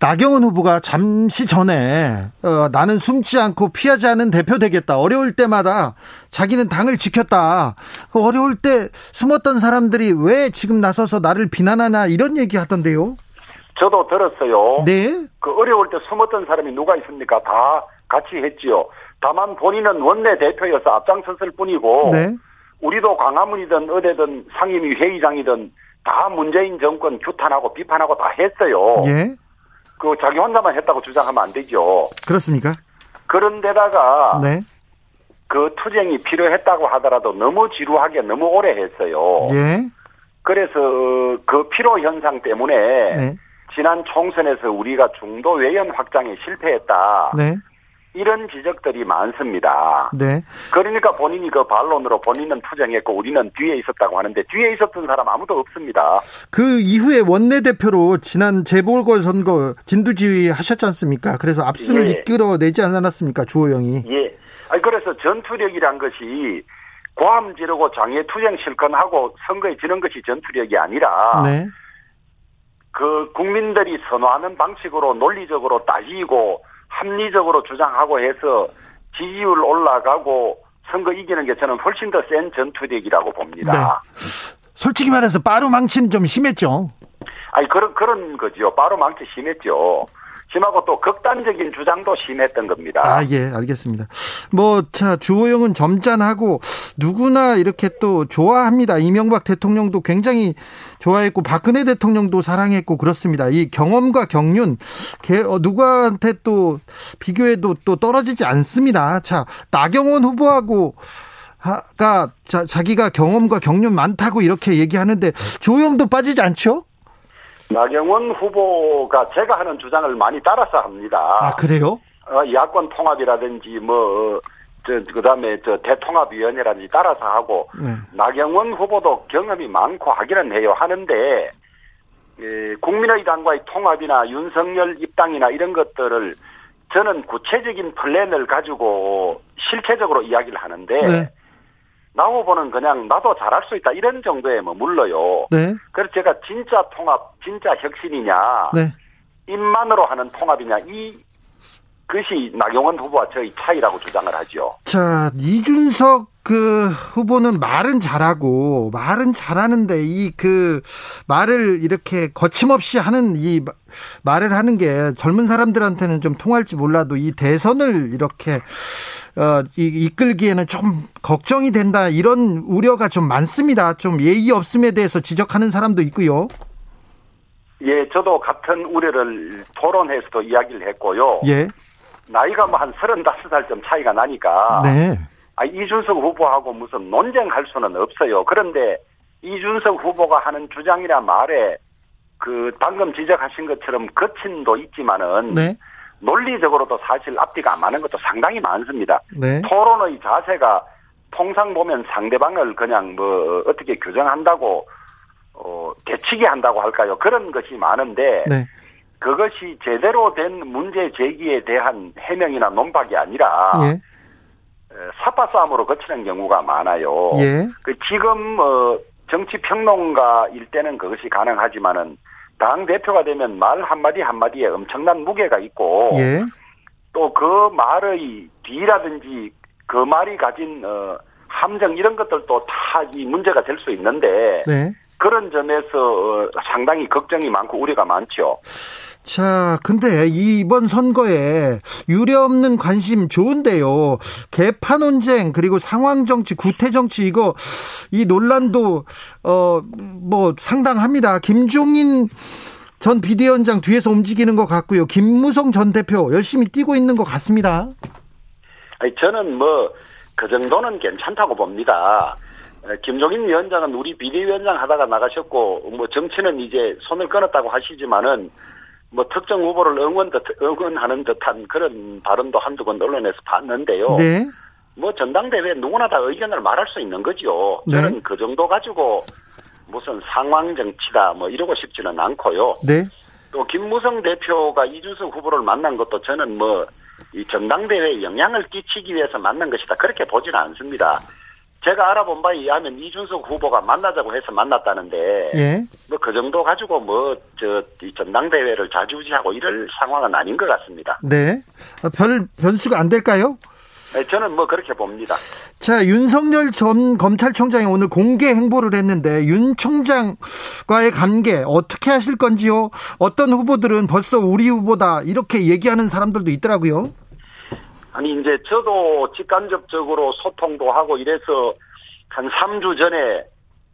나경원 후보가 잠시 전에 어, 나는 숨지 않고 피하지 않은 대표 되겠다. 어려울 때마다 자기는 당을 지켰다. 그 어려울 때 숨었던 사람들이 왜 지금 나서서 나를 비난하나 이런 얘기 하던데요. 저도 들었어요. 네. 그 어려울 때 숨었던 사람이 누가 있습니까? 다 같이 했지요. 다만 본인은 원내 대표여서 앞장섰을 뿐이고 네. 우리도 광화문이든 어디든 상임위 회의장이든 다 문재인 정권 규탄하고 비판하고 다 했어요. 예. 그 자기 혼자만 했다고 주장하면 안 되죠. 그렇습니까? 그런데다가 네. 그 투쟁이 필요했다고 하더라도 너무 지루하게 너무 오래 했어요. 예. 그래서 그 필요 현상 때문에 네. 지난 총선에서 우리가 중도 외연 확장에 실패했다. 네. 이런 지적들이 많습니다. 네. 그러니까 본인이 그 반론으로 본인은 투쟁했고 우리는 뒤에 있었다고 하는데 뒤에 있었던 사람 아무도 없습니다. 그 이후에 원내대표로 지난 재보궐 선거 진두지휘 하셨지 않습니까? 그래서 압승을 예. 이끌어내지 않았습니까? 주호영이. 예. 아니 그래서 전투력이란 것이 고함 지르고 장애 투쟁 실컷하고 선거에 지는 것이 전투력이 아니라 네. 그 국민들이 선호하는 방식으로 논리적으로 따지고 합리적으로 주장하고 해서 지지율 올라가고 선거 이기는 게 저는 훨씬 더 센 전투력이라고 봅니다. 네. 솔직히 말해서 빠루 망치는 좀 심했죠. 아니 그런 그런 거죠. 빠루 망치 심했죠. 심하고 또 극단적인 주장도 심했던 겁니다. 아, 예, 알겠습니다. 뭐, 자, 주호영은 점잖하고 누구나 이렇게 또 좋아합니다. 이명박 대통령도 굉장히 좋아했고, 박근혜 대통령도 사랑했고, 그렇습니다. 이 경험과 경륜, 어, 누구한테 또 비교해도 또 떨어지지 않습니다. 자, 나경원 후보하고 가 자, 자기가 경험과 경륜 많다고 이렇게 얘기하는데 조영도 빠지지 않죠? 나경원 후보가 제가 하는 주장을 많이 따라서 합니다. 아 그래요? 어, 야권 통합이라든지 뭐 저, 그 다음에 저 대통합위원회라든지 따라서 하고 네. 나경원 후보도 경험이 많고 하기는 해요 하는데 예, 국민의당과의 통합이나 윤석열 입당이나 이런 것들을 저는 구체적인 플랜을 가지고 실체적으로 이야기를 하는데 네. 나 후보는 그냥 나도 잘할 수 있다 이런 정도에 머물러요. 네. 그래서 제가 진짜 통합, 진짜 혁신이냐, 네. 입만으로 하는 통합이냐 이 그것이 나경원 후보와 저의 차이라고 주장을 하죠. 자 이준석 그 후보는 말은 잘하고 말은 잘하는데 이 그 말을 이렇게 거침없이 하는 이 말을 하는 게 젊은 사람들한테는 좀 통할지 몰라도 이 대선을 이렇게 어, 이, 끌기에는 좀 걱정이 된다 이런 우려가 좀 많습니다. 좀 예의 없음에 대해서 지적하는 사람도 있고요. 예, 저도 같은 우려를 토론에서도 이야기를 했고요. 예. 나이가 뭐 한 35살쯤 차이가 나니까. 네. 아, 이준석 후보하고 무슨 논쟁할 수는 없어요. 그런데 이준석 후보가 하는 주장이나 말에 그 방금 지적하신 것처럼 거친도 있지만은 네. 논리적으로도 사실 앞뒤가 안 맞는 것도 상당히 많습니다. 네. 토론의 자세가 통상 보면 상대방을 그냥 뭐 어떻게 규정한다고 어 대치기 한다고 할까요? 그런 것이 많은데 네. 그것이 제대로 된 문제 제기에 대한 해명이나 논박이 아니라 예. 사파 싸움으로 거치는 경우가 많아요. 예. 그 지금 어 정치 평론가일 때는 그것이 가능하지만은 당 대표가 되면 말 한마디 한마디에 엄청난 무게가 있고 예. 또그 말의 뒤라든지 그 말이 가진 어 함정 이런 것들도 다 이 문제가 될 수 있는데 네. 그런 점에서 어, 상당히 걱정이 많고 우려가 많죠. 자, 근데 이번 선거에 유례 없는 관심 좋은데요. 개파 논쟁 그리고 상황 정치, 구태 정치 이거 이 논란도 어 뭐 상당합니다. 김종인 전 비대위원장 뒤에서 움직이는 것 같고요. 김무성 전 대표 열심히 뛰고 있는 것 같습니다. 아니, 저는 뭐 그 정도는 괜찮다고 봅니다. 김종인 위원장은 우리 비대위원장 하다가 나가셨고 뭐 정치는 이제 손을 끊었다고 하시지만은 뭐 특정 후보를 응원 듯, 응원하는 듯한 그런 발언도 한두 번 언론에서 봤는데요. 네. 뭐 전당대회 누구나 다 의견을 말할 수 있는 거죠. 네. 저는 그 정도 가지고 무슨 상황 정치다 뭐 이러고 싶지는 않고요. 네. 또 김무성 대표가 이준석 후보를 만난 것도 저는 뭐 이 전당대회에 영향을 끼치기 위해서 만난 것이다 그렇게 보지는 않습니다. 제가 알아본 바에 의하면 이준석 후보가 만나자고 해서 만났다는데 예. 뭐그 정도 가지고 뭐저 전당대회를 자주지하고 이럴 상황은 아닌 것 같습니다. 네. 별 변수가 안 될까요? 네, 저는 뭐 그렇게 봅니다. 자, 윤석열 전 검찰총장이 오늘 공개 행보를 했는데 윤 총장과의 관계 어떻게 하실 건지요? 어떤 후보들은 벌써 우리 후보다 이렇게 얘기하는 사람들도 있더라고요. 아니 이제 저도 직간접적으로 소통도 하고 이래서 한 3주 전에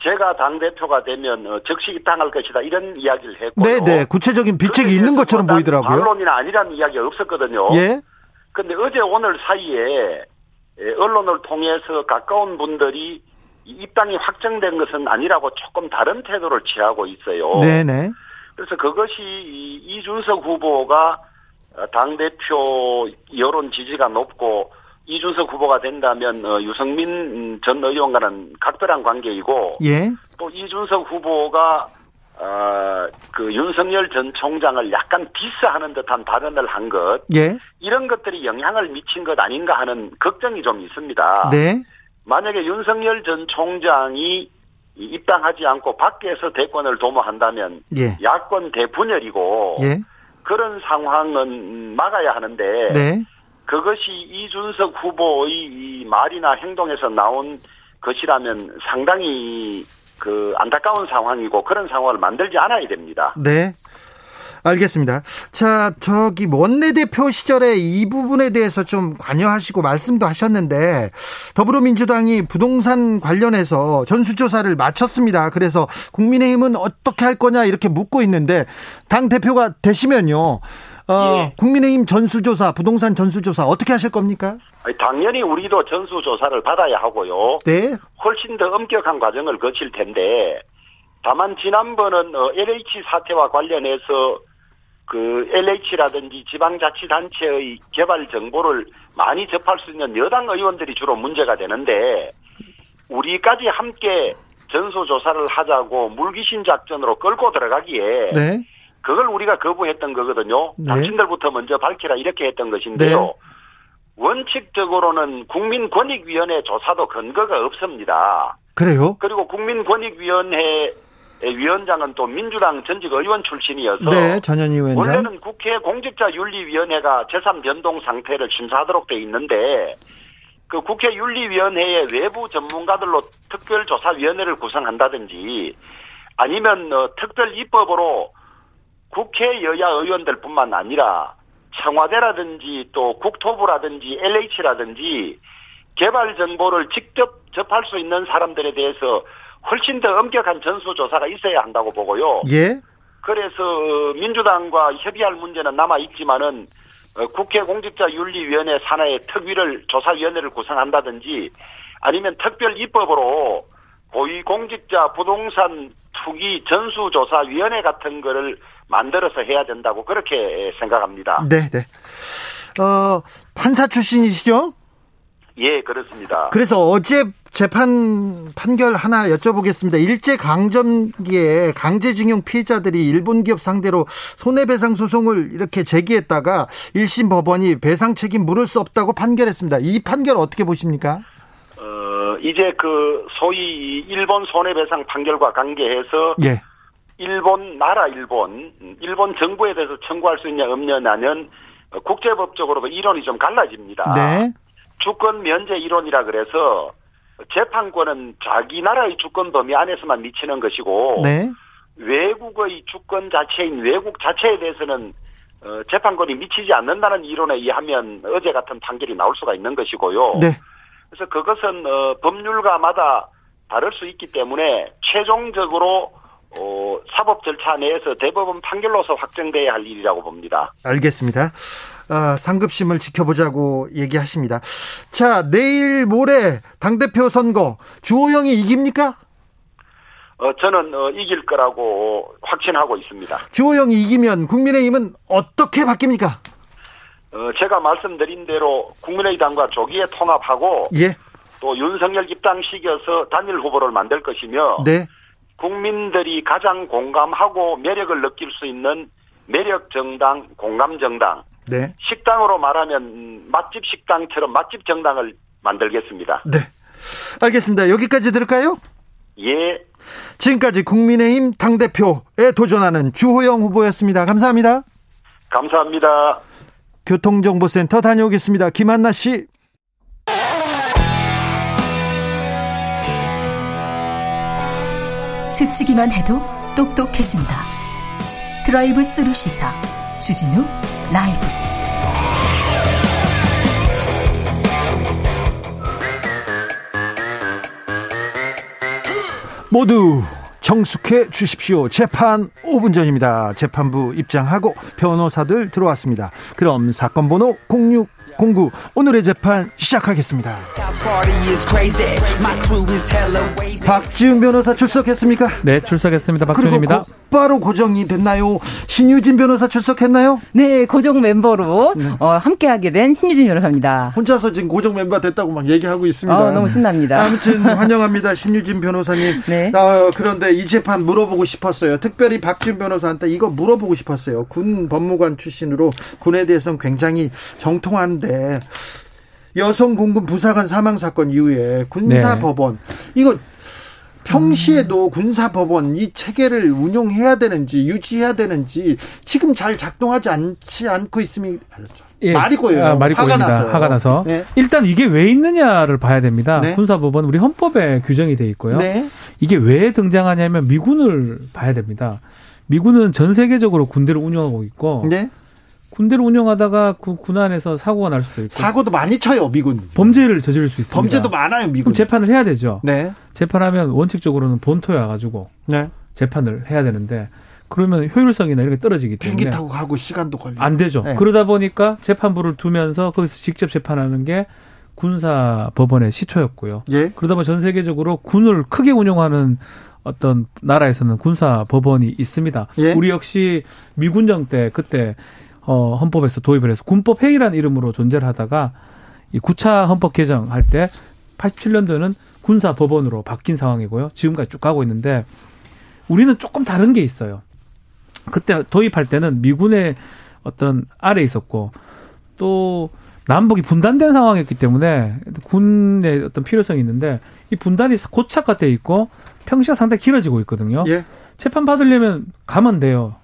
제가 당 대표가 되면 어, 즉시 입당할 것이다 이런 이야기를 했고요. 네, 네. 구체적인 비책이 있는 것처럼 보이더라고요. 반론이나 아니라는 이야기가 없었거든요. 예. 근데 어제 오늘 사이에 예, 언론을 통해서 가까운 분들이 입당이 확정된 것은 아니라고 조금 다른 태도를 취하고 있어요. 네네. 네. 그래서 그것이 이준석 후보가 어, 당대표 여론 지지가 높고 이준석 후보가 된다면 어, 유승민 전 의원과는 각별한 관계이고 예. 또 이준석 후보가 어, 그 윤석열 전 총장을 약간 디스하는 듯한 발언을 한 것, 예. 이런 것들이 영향을 미친 것 아닌가 하는 걱정이 좀 있습니다. 네. 만약에 윤석열 전 총장이 입당하지 않고 밖에서 대권을 도모한다면 예. 야권 대분열이고 예. 그런 상황은 막아야 하는데 네. 그것이 이준석 후보의 말이나 행동에서 나온 것이라면 상당히 그 안타까운 상황이고 그런 상황을 만들지 않아야 됩니다. 네. 알겠습니다. 자, 저기 원내대표 시절에 이 부분에 대해서 좀 관여하시고 말씀도 하셨는데 더불어민주당이 부동산 관련해서 전수조사를 마쳤습니다. 그래서 국민의힘은 어떻게 할 거냐 이렇게 묻고 있는데 당 대표가 되시면요. 어, 예. 국민의힘 전수조사, 부동산 전수조사 어떻게 하실 겁니까? 당연히 우리도 전수조사를 받아야 하고요. 네. 훨씬 더 엄격한 과정을 거칠 텐데 다만 지난번은 LH 어, 사태와 관련해서 그 LH라든지 지방자치단체의 개발 정보를 많이 접할 수 있는 여당 의원들이 주로 문제가 되는데 우리까지 함께 전수조사를 하자고 물귀신 작전으로 끌고 들어가기에 네. 그걸 우리가 거부했던 거거든요. 네. 당신들부터 먼저 밝히라 이렇게 했던 것인데요. 네. 원칙적으로는 국민권익위원회 조사도 근거가 없습니다. 그래요? 그리고 국민권익위원회 위원장은 또 민주당 전직 의원 출신이어서 네, 전현희 위원장. 원래는 국회 공직자윤리위원회가 재산 변동 상태를 심사하도록 돼 있는데 그 국회 윤리위원회의 외부 전문가들로 특별조사위원회를 구성한다든지 아니면 어, 특별 입법으로 국회 여야 의원들뿐만 아니라 청와대라든지 또 국토부라든지 LH라든지 개발 정보를 직접 접할 수 있는 사람들에 대해서 훨씬 더 엄격한 전수조사가 있어야 한다고 보고요. 예. 그래서 민주당과 협의할 문제는 남아 있지만은 어, 국회 공직자윤리위원회 산하의 특위를 조사위원회를 구성한다든지 아니면 특별 입법으로 고위공직자 부동산 투기 전수조사위원회 같은 거를 만들어서 해야 된다고 그렇게 생각합니다. 네, 네. 어, 판사 출신이시죠? 예, 그렇습니다. 그래서 어제 재판 판결 하나 여쭤보겠습니다. 일제 강점기에 강제징용 피해자들이 일본 기업 상대로 손해배상 소송을 이렇게 제기했다가 1심 법원이 배상 책임 물을 수 없다고 판결했습니다. 이 판결 어떻게 보십니까? 어, 이제 그 소위 일본 손해배상 판결과 관계해서 예. 일본 나라 일본 일본 정부에 대해서 청구할 수 있냐 없냐는 국제법적으로 이론이 좀 갈라집니다. 네. 주권 면제 이론이라 그래서 재판권은 자기 나라의 주권 범위 안에서만 미치는 것이고 네. 외국의 주권 자체인 외국 자체에 대해서는 어, 재판권이 미치지 않는다는 이론에 의하면 어제 같은 판결이 나올 수가 있는 것이고요. 네. 그래서 그것은 어, 법률가마다 다를 수 있기 때문에 최종적으로 어, 사법 절차 내에서 대법원 판결로서 확정돼야 할 일이라고 봅니다. 알겠습니다. 어, 상급심을 지켜보자고 얘기하십니다. 자, 내일 모레 당대표 선거 주호영이 이깁니까? 어, 저는 어, 이길 거라고 확신하고 있습니다. 주호영이 이기면 국민의힘은 어떻게 바뀝니까? 어, 제가 말씀드린 대로 국민의당과 조기에 통합하고 예. 또 윤석열 입당시켜서 단일 후보를 만들 것이며 네. 국민들이 가장 공감하고 매력을 느낄 수 있는 매력 정당, 공감 정당. 네. 식당으로 말하면 맛집 식당처럼 맛집 정당을 만들겠습니다. 네. 알겠습니다. 여기까지 들을까요? 예. 지금까지 국민의힘 당대표에 도전하는 주호영 후보였습니다. 감사합니다. 감사합니다. 교통정보센터 다녀오겠습니다. 김한나 씨. 스치기만 해도 똑똑해진다. 드라이브 스루 시사 주진우 라이브. 모두 정숙해 주십시오. 재판 5분 전입니다. 재판부 입장하고 변호사들 들어왔습니다. 그럼 사건 번호 06 공구 오늘의 재판 시작하겠습니다. 박지훈 변호사 출석했습니까? 네, 출석했습니다. 박지훈입니다. 곧바로 고정이 됐나요? 신유진 변호사 출석했나요? 네, 고정 멤버로 네. 어, 함께하게 된 신유진 변호사입니다. 혼자서 지금 고정 멤버 됐다고 막 얘기하고 있습니다. 어, 너무 신납니다. 아무튼 환영합니다, 신유진 변호사님. 네. 아, 그런데 이 재판 물어보고 싶었어요. 특별히 박지훈 변호사한테 이거 물어보고 싶었어요. 군 법무관 출신으로 군에 대해서는 굉장히 정통한 있는데 여성 공군 부사관 사망 사건 이후에 군사법원 네. 이거 평시에도 군사법원 이 체계를 운용해야 되는지 유지해야 되는지 지금 잘 작동하지 않지 않고 있으면 예, 말이 고요. 아, 말이 화가 나서 화가 나서 네. 일단 이게 왜 있느냐를 봐야 됩니다. 네. 군사법원 우리 헌법에 규정이 돼 있고요. 네. 이게 왜 등장하냐면 미군을 봐야 됩니다. 미군은 전 세계적으로 군대를 운영하고 있고 네? 군대를 운영하다가 그 군안에서 사고가 날 수도 있고 사고도 많이 쳐요 미군 범죄를 저지를 수 있습니다. 범죄도 많아요 미군. 그럼 재판을 해야 되죠. 네. 재판하면 원칙적으로는 본토에 와가지고 네. 재판을 해야 되는데 그러면 효율성이나 이렇게 떨어지기 때문에 비행기 타고 가고 시간도 걸리고 안 되죠. 네. 그러다 보니까 재판부를 두면서 거기서 직접 재판하는 게 군사 법원의 시초였고요. 예. 그러다 보니 전 세계적으로 군을 크게 운영하는 어떤 나라에서는 군사 법원이 있습니다. 예. 우리 역시 미군정 때 그때 어, 헌법에서 도입을 해서 군법 회의라는 이름으로 존재를 하다가 이 9차 헌법 개정할 때 87년도에는 군사 법원으로 바뀐 상황이고요. 지금까지 쭉 가고 있는데 우리는 조금 다른 게 있어요. 그때 도입할 때는 미군의 어떤 아래 있었고 또 남북이 분단된 상황이었기 때문에 군의 어떤 필요성이 있는데 이 분단이 고착화돼 있고 평시가 상당히 길어지고 있거든요. 예. 재판 받으려면 가면 돼요.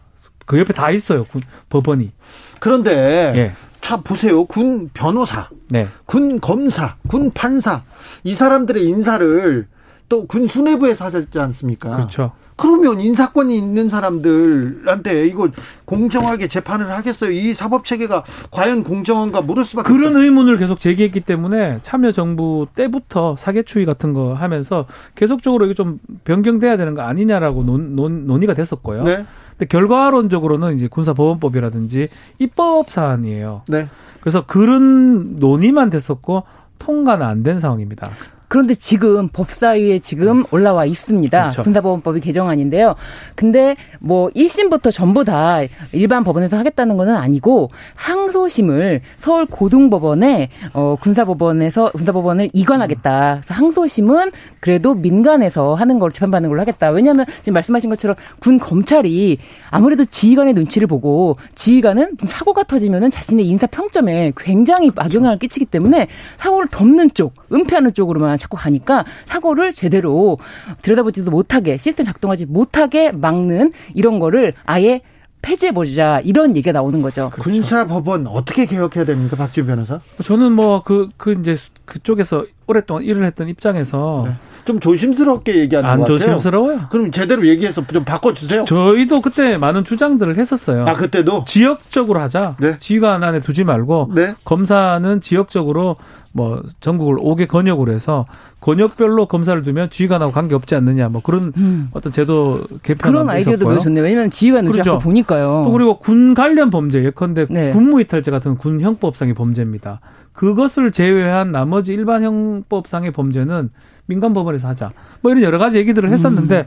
그 옆에 다 있어요. 군, 법원이. 그런데 예. 자 보세요. 군 변호사, 네. 군 검사, 군 판사 이 사람들의 인사를 또 군 수뇌부에서 하지 않습니까? 그렇죠. 그러면 인사권이 있는 사람들한테 이거 공정하게 재판을 하겠어요? 이 사법 체계가 과연 공정한가 물을 수밖에 그런 없죠. 의문을 계속 제기했기 때문에 참여 정부 때부터 사개추위 같은 거 하면서 계속적으로 이게 좀 변경돼야 되는 거 아니냐라고 논, 논, 논의가 됐었고요. 네. 근데 결과론적으로는 이제 군사보건법이라든지 입법 사안이에요. 네. 그래서 그런 논의만 됐었고 통과는 안 된 상황입니다. 그런데 지금 법사위에 지금 올라와 있습니다. 그렇죠. 군사법원법이 개정안인데요. 근데 뭐 1심부터 전부 다 일반 법원에서 하겠다는 것은 아니고 항소심을 서울 고등법원에 어 군사법원에서 군사법원을 이관하겠다. 그래서 항소심은 그래도 민간에서 하는 걸 재판받는 걸로 하겠다. 왜냐하면 지금 말씀하신 것처럼 군 검찰이 아무래도 지휘관의 눈치를 보고 지휘관은 사고가 터지면은 자신의 인사 평점에 굉장히 악영향을 끼치기 때문에 사고를 덮는 쪽, 은폐하는 쪽으로만 자꾸 가니까 사고를 제대로 들여다보지도 못하게 시스템 작동하지 못하게 막는 이런 거를 아예 폐지해보자 이런 얘기가 나오는 거죠. 그렇죠. 군사법원 어떻게 개혁해야 됩니까, 박준 변호사? 저는 뭐 그그 그 이제 그쪽에서 오랫동안 일을 했던 입장에서 네. 좀 조심스럽게 얘기하는 것 같아요. 안 조심스러워요. 그럼 제대로 얘기해서 좀 바꿔주세요. 저희도 그때 많은 주장들을 했었어요. 아 그때도 지역적으로 하자. 네. 지휘관 안에 두지 말고 네. 검사는 지역적으로 뭐 전국을 5개 권역으로 해서 권역별로 검사를 두면 지휘관하고 관계 없지 않느냐 뭐 그런 음. 어떤 제도 개편 그런 아이디어도 좋네요. 왜냐하면 지휘관은 그렇죠. 보니까요. 또 그리고 군 관련 범죄 예컨대 네. 군무이탈죄 같은 군 형법상의 범죄입니다. 그것을 제외한 나머지 일반 형법상의 범죄는 민간 법원에서 하자. 뭐 이런 여러 가지 얘기들을 했었는데 음.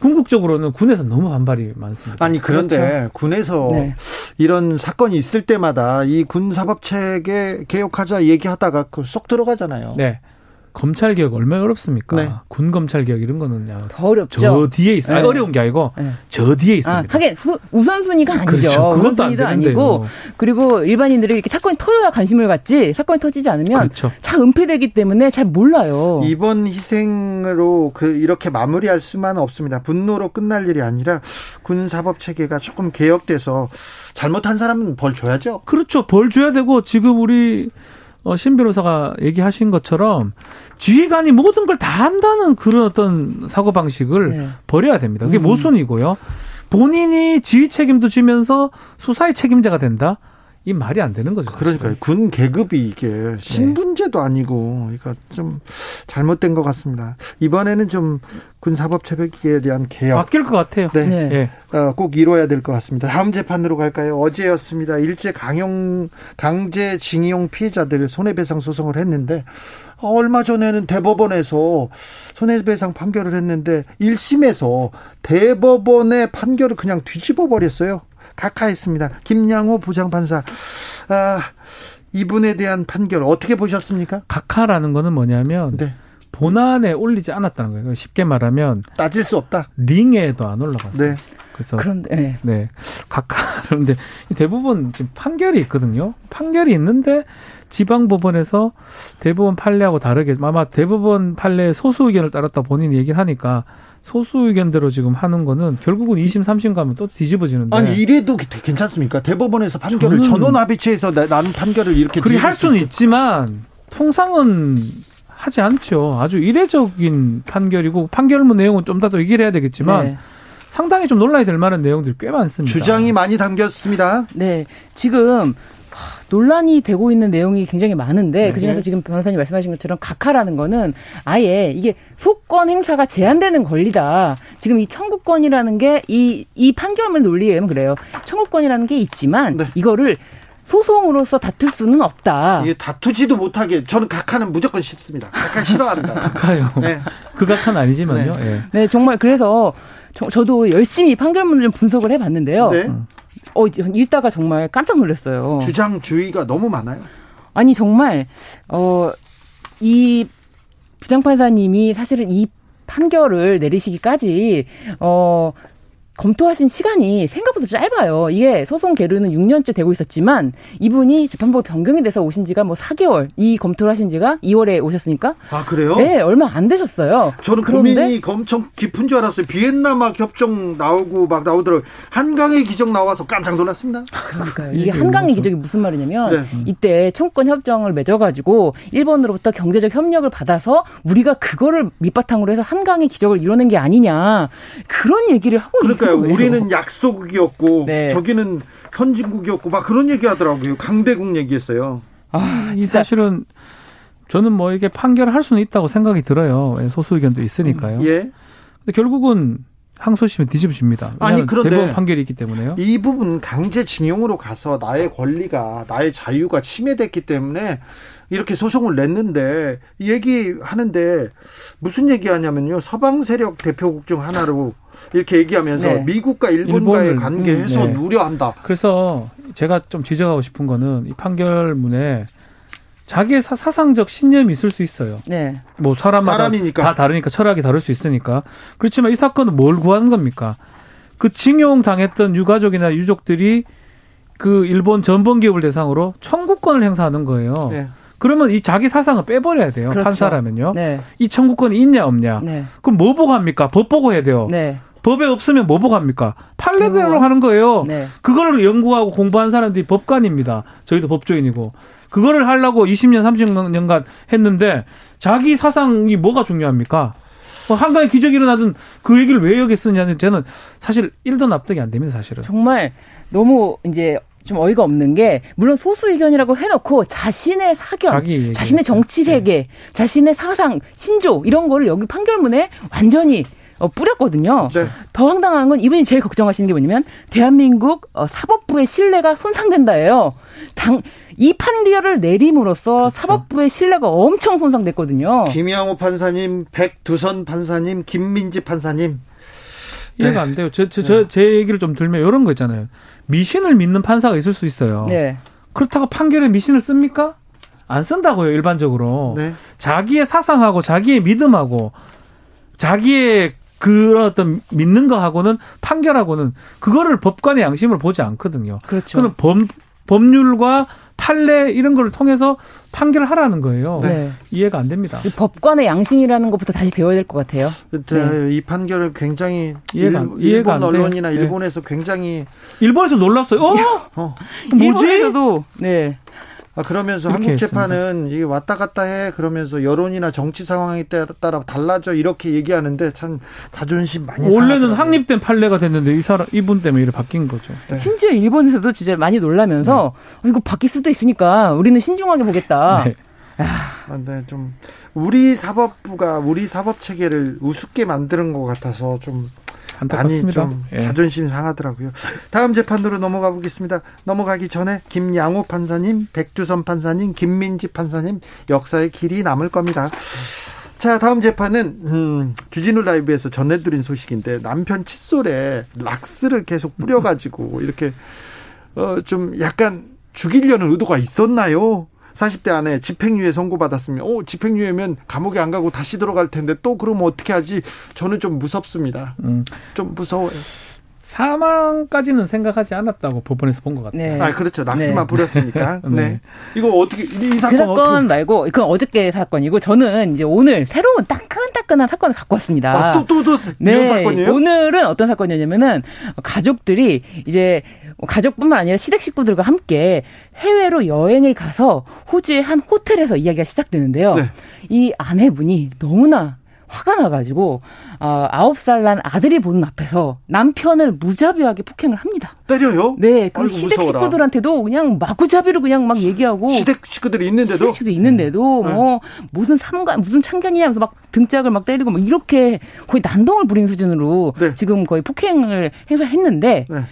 궁극적으로는 군에서 너무 반발이 많습니다. 아니 그런데 그렇죠. 군에서 네. 이런 사건이 있을 때마다 이 군 사법 체계 개혁하자 얘기하다가 그 쏙 들어가잖아요. 네. 검찰 개혁 얼마나 어렵습니까? 네. 군 검찰 개혁 이런 거는 야, 더 어렵죠. 저 뒤에 있어요. 네. 어려운 게 아니고 네. 저 뒤에 아, 있습니다. 아, 하긴 우선순위가 아니죠. 그렇죠. 우선순위도 아니고 그리고 일반인들이 이렇게 사건이 터져야 관심을 갖지 사건이 터지지 않으면 그렇죠. 다 은폐되기 때문에 잘 몰라요. 이번 희생으로 그 이렇게 마무리할 수만 없습니다. 분노로 끝날 일이 아니라 군 사법 체계가 조금 개혁돼서 잘못한 사람은 벌 줘야죠. 그렇죠. 벌 줘야 되고 지금 우리 어, 신 변호사가 얘기하신 것처럼 지휘관이 모든 걸 다 한다는 그런 어떤 사고 방식을 네. 버려야 됩니다. 그게 음. 모순이고요. 본인이 지휘 책임도 지면서 수사의 책임자가 된다. 이 말이 안 되는 거죠. 그러니까요. 군 계급이 이게 신분제도 아니고 이거 좀 잘못된 것 같습니다. 이번에는 좀 군사법 체계에 대한 개혁 바뀔 것 같아요. 네, 네. 어, 꼭 이뤄야 될 것 같습니다. 다음 재판으로 갈까요? 어제였습니다. 일제 강용 강제 징용 피해자들 손해배상 소송을 했는데 어, 얼마 전에는 대법원에서 손해배상 판결을 했는데 1심에서 대법원의 판결을 그냥 뒤집어 버렸어요. 각하했습니다. 김양호 부장판사. 아, 이분에 대한 판결 어떻게 보셨습니까? 각하라는 거는 뭐냐면 네. 본안에 올리지 않았다는 거예요. 쉽게 말하면 따질 수 없다. 링에도 안 올라갔어요. 네. 그래서 그런데 네. 네. 각하 그런데 대부분 지금 판결이 있거든요. 판결이 있는데 지방 법원에서 대법원 판례하고 다르게 아마 대법원 판례 소수 의견을 따랐다 본인이 얘기를 하니까 소수 의견대로 지금 하는 거는 결국은 2심, 3심 가면 또 뒤집어지는데. 아니, 이래도 괜찮습니까? 대법원에서 판결을 전원 합의체에서 나는 판결을 이렇게. 그리 할 수는 있지만 통상은 하지 않죠. 아주 이례적인 판결이고 판결문 내용은 좀 더 더 얘기를 해야 되겠지만 네. 상당히 좀 논란이 될 만한 내용들이 꽤 많습니다. 주장이 많이 담겼습니다. 네. 지금 논란이 되고 있는 내용이 굉장히 많은데 네. 그중에서 지금 변호사님 말씀하신 것처럼 각하라는 거는 아예 이게 소권 행사가 제한되는 권리다. 지금 이 청구권이라는 게 이 이 판결문 논리에 의하면 그래요. 청구권이라는 게 있지만 네. 이거를 소송으로서 다툴 수는 없다. 이게 다투지도 못하게 저는 각하는 무조건 싫습니다. 각하 싫어합니다. 각하요. 네. 그 각하는 아니지만요. 네. 네. 네 정말 그래서 저, 도 열심히 판결문을 좀 분석을 해봤는데요. 네. 어, 읽다가 정말 깜짝 놀랐어요. 주장 주의가 너무 많아요. 아니 정말 어, 이 부장판사님이 사실은 이 판결을 내리시기까지 어 검토하신 시간이 생각보다 짧아요. 이게 소송 계류는 6년째 되고 있었지만 이분이 재판부 변경이 돼서 오신 지가 뭐 4개월, 이 검토를 하신 지가 2월에 오셨으니까. 아, 그래요? 네, 얼마 안 되셨어요. 저는 고민이 엄청 깊은 줄 알았어요. 비엔나막 협정 나오고 막 나오더라고요. 한강의 기적 나와서 깜짝 놀랐습니다. 그러니까요. 이게 한강의 기적이 무슨 말이냐면 네. 이때 청구권 협정을 맺어가지고 일본으로부터 경제적 협력을 받아서 우리가 그거를 밑바탕으로 해서 한강의 기적을 이뤄낸 게 아니냐. 그런 얘기를 하고 그러니까 그러니까요. 우리는 약소국이었고 네. 저기는 선진국이었고 막 그런 얘기 하더라고요. 강대국 얘기했어요. 아, 이 사실은 저는 뭐 이게 판결할 수는 있다고 생각이 들어요. 소수 의견도 있으니까요. 음, 예. 근데 결국은 항소심에 뒤집어집니다. 아니 그런데 대법원 판결이 있기 때문에요. 이 부분 강제징용으로 가서 나의 권리가 나의 자유가 침해됐기 때문에 이렇게 소송을 냈는데 얘기하는데 무슨 얘기하냐면요. 서방 세력 대표국 중 하나로 이렇게 얘기하면서 네. 미국과 일본과의 일본을, 관계 음, 해소 네. 우려한다. 그래서 제가 좀 지적하고 싶은 거는 이 판결문에 자기의 사, 상적 신념이 있을 수 있어요. 네. 뭐 사람마다 사람이니까. 다 다르니까 철학이 다를 수 있으니까. 그렇지만 이 사건은 뭘 구하는 겁니까? 그 징용 당했던 유가족이나 유족들이 그 일본 전범 기업을 대상으로 청구권을 행사하는 거예요. 네. 그러면 이 자기 사상을 빼버려야 돼요. 그렇죠. 판사라면요. 네. 이 청구권이 있냐 없냐. 네. 그럼 뭐 보고 합니까? 법 보고 해야 돼요. 네. 법에 없으면 뭐 보고 합니까? 판례대로 하는 거예요. 네. 그거를 연구하고 공부한 사람들이 법관입니다. 저희도 법조인이고. 그거를 하려고 20년, 30년간 했는데 자기 사상이 뭐가 중요합니까? 뭐 한강에 기적이 일어나든 그 얘기를 왜 여기 쓰냐는 저는 사실 1도 납득이 안 됩니다, 사실은. 정말 너무 이제 좀 어이가 없는 게 물론 소수 의견이라고 해놓고 자신의 사견, 자신의 정치 세계, 네. 자신의 사상, 신조 이런 거를 여기 판결문에 완전히 어, 뿌렸거든요. 네. 더 황당한 건 이분이 제일 걱정하시는 게 뭐냐면 대한민국 어, 사법부의 신뢰가 손상된다예요. 당, 이 판결을 내림으로써 그렇죠. 사법부의 신뢰가 엄청 손상됐거든요. 김양호 판사님, 백두선 판사님, 김민지 판사님. 이해가 네. 안 돼요. 제, 제, 제, 제 얘기를 좀 들면 이런 거 있잖아요. 미신을 믿는 판사가 있을 수 있어요. 네. 그렇다고 판결에 미신을 씁니까? 안 쓴다고요, 일반적으로. 네. 자기의 사상하고 자기의 믿음하고 자기의 그런 어떤 믿는 거하고는 판결하고는 그거를 법관의 양심을 보지 않거든요. 그렇죠. 그는 법, 법률과 판례 이런 걸 통해서 판결하라는 거예요. 네. 이해가 안 됩니다. 법관의 양심이라는 것부터 다시 배워야 될 것 같아요. 네. 이 판결을 굉장히 이해가, 일, 이해가 일본 언론이나 네. 일본에서 굉장히 일본에서 놀랐어요. 어? 어. 뭐지? 일본에서도 네. 아, 그러면서 한국 재판은 이게 왔다 갔다 해 그러면서 여론이나 정치 상황에 따라 달라져 이렇게 얘기하는데 참 자존심 많이 원래는 확립된 판례가 됐는데 이 사람 이분 때문에 이렇게 바뀐 거죠. 네. 심지어 일본에서도 진짜 많이 놀라면서 네. 어, 이거 바뀔 수도 있으니까 우리는 신중하게 보겠다. 네. 아, 네, 좀 우리 사법부가 우리 사법 체계를 우습게 만드는 것 같아서 좀 안타깝습니다. 많이 좀 예. 자존심 상하더라고요. 다음 재판으로 넘어가 보겠습니다. 넘어가기 전에 김양호 판사님, 백두선 판사님, 김민지 판사님 역사의 길이 남을 겁니다. 자, 다음 재판은 음, 주진우 라이브에서 전해드린 소식인데 남편 칫솔에 락스를 계속 뿌려가지고 이렇게 어, 좀 약간 죽이려는 의도가 있었나요? 40대 안에 집행유예 선고받았으면, 오, 어, 집행유예면 감옥에 안 가고 다시 들어갈 텐데 또 그러면 어떻게 하지? 저는 좀 무섭습니다. 음. 좀 무서워요. 사망까지는 생각하지 않았다고 법원에서 본 것 같아요. 네. 아, 그렇죠. 낙스만 네. 부렸으니까. 네. 네. 이거 어떻게, 이 사건 그 사건 어떻게... 말고, 그건 어저께 사건이고, 저는 이제 오늘 새로운 따끈따끈한 사건을 갖고 왔습니다. 아, 또, 또, 또, 네. 이런 사건이에요? 오늘은 어떤 사건이냐면은, 가족들이 이제 가족뿐만 아니라 시댁 식구들과 함께 해외로 여행을 가서 호주의 한 호텔에서 이야기가 시작되는데요. 네. 이 아내분이 너무나 화가 나가지고 어, 9살 난 아들이 보는 앞에서 남편을 무자비하게 폭행을 합니다. 때려요? 네. 그 시댁 무서워라. 식구들한테도 그냥 마구잡이로 그냥 막 얘기하고 시댁 식구들이 있는데도 시댁 식구들 있는데도 음. 뭐 무슨 삼가 무슨 참견이냐면서 막 등짝을 막 때리고 뭐 이렇게 거의 난동을 부리는 수준으로 네. 지금 거의 폭행을 행사했는데 네.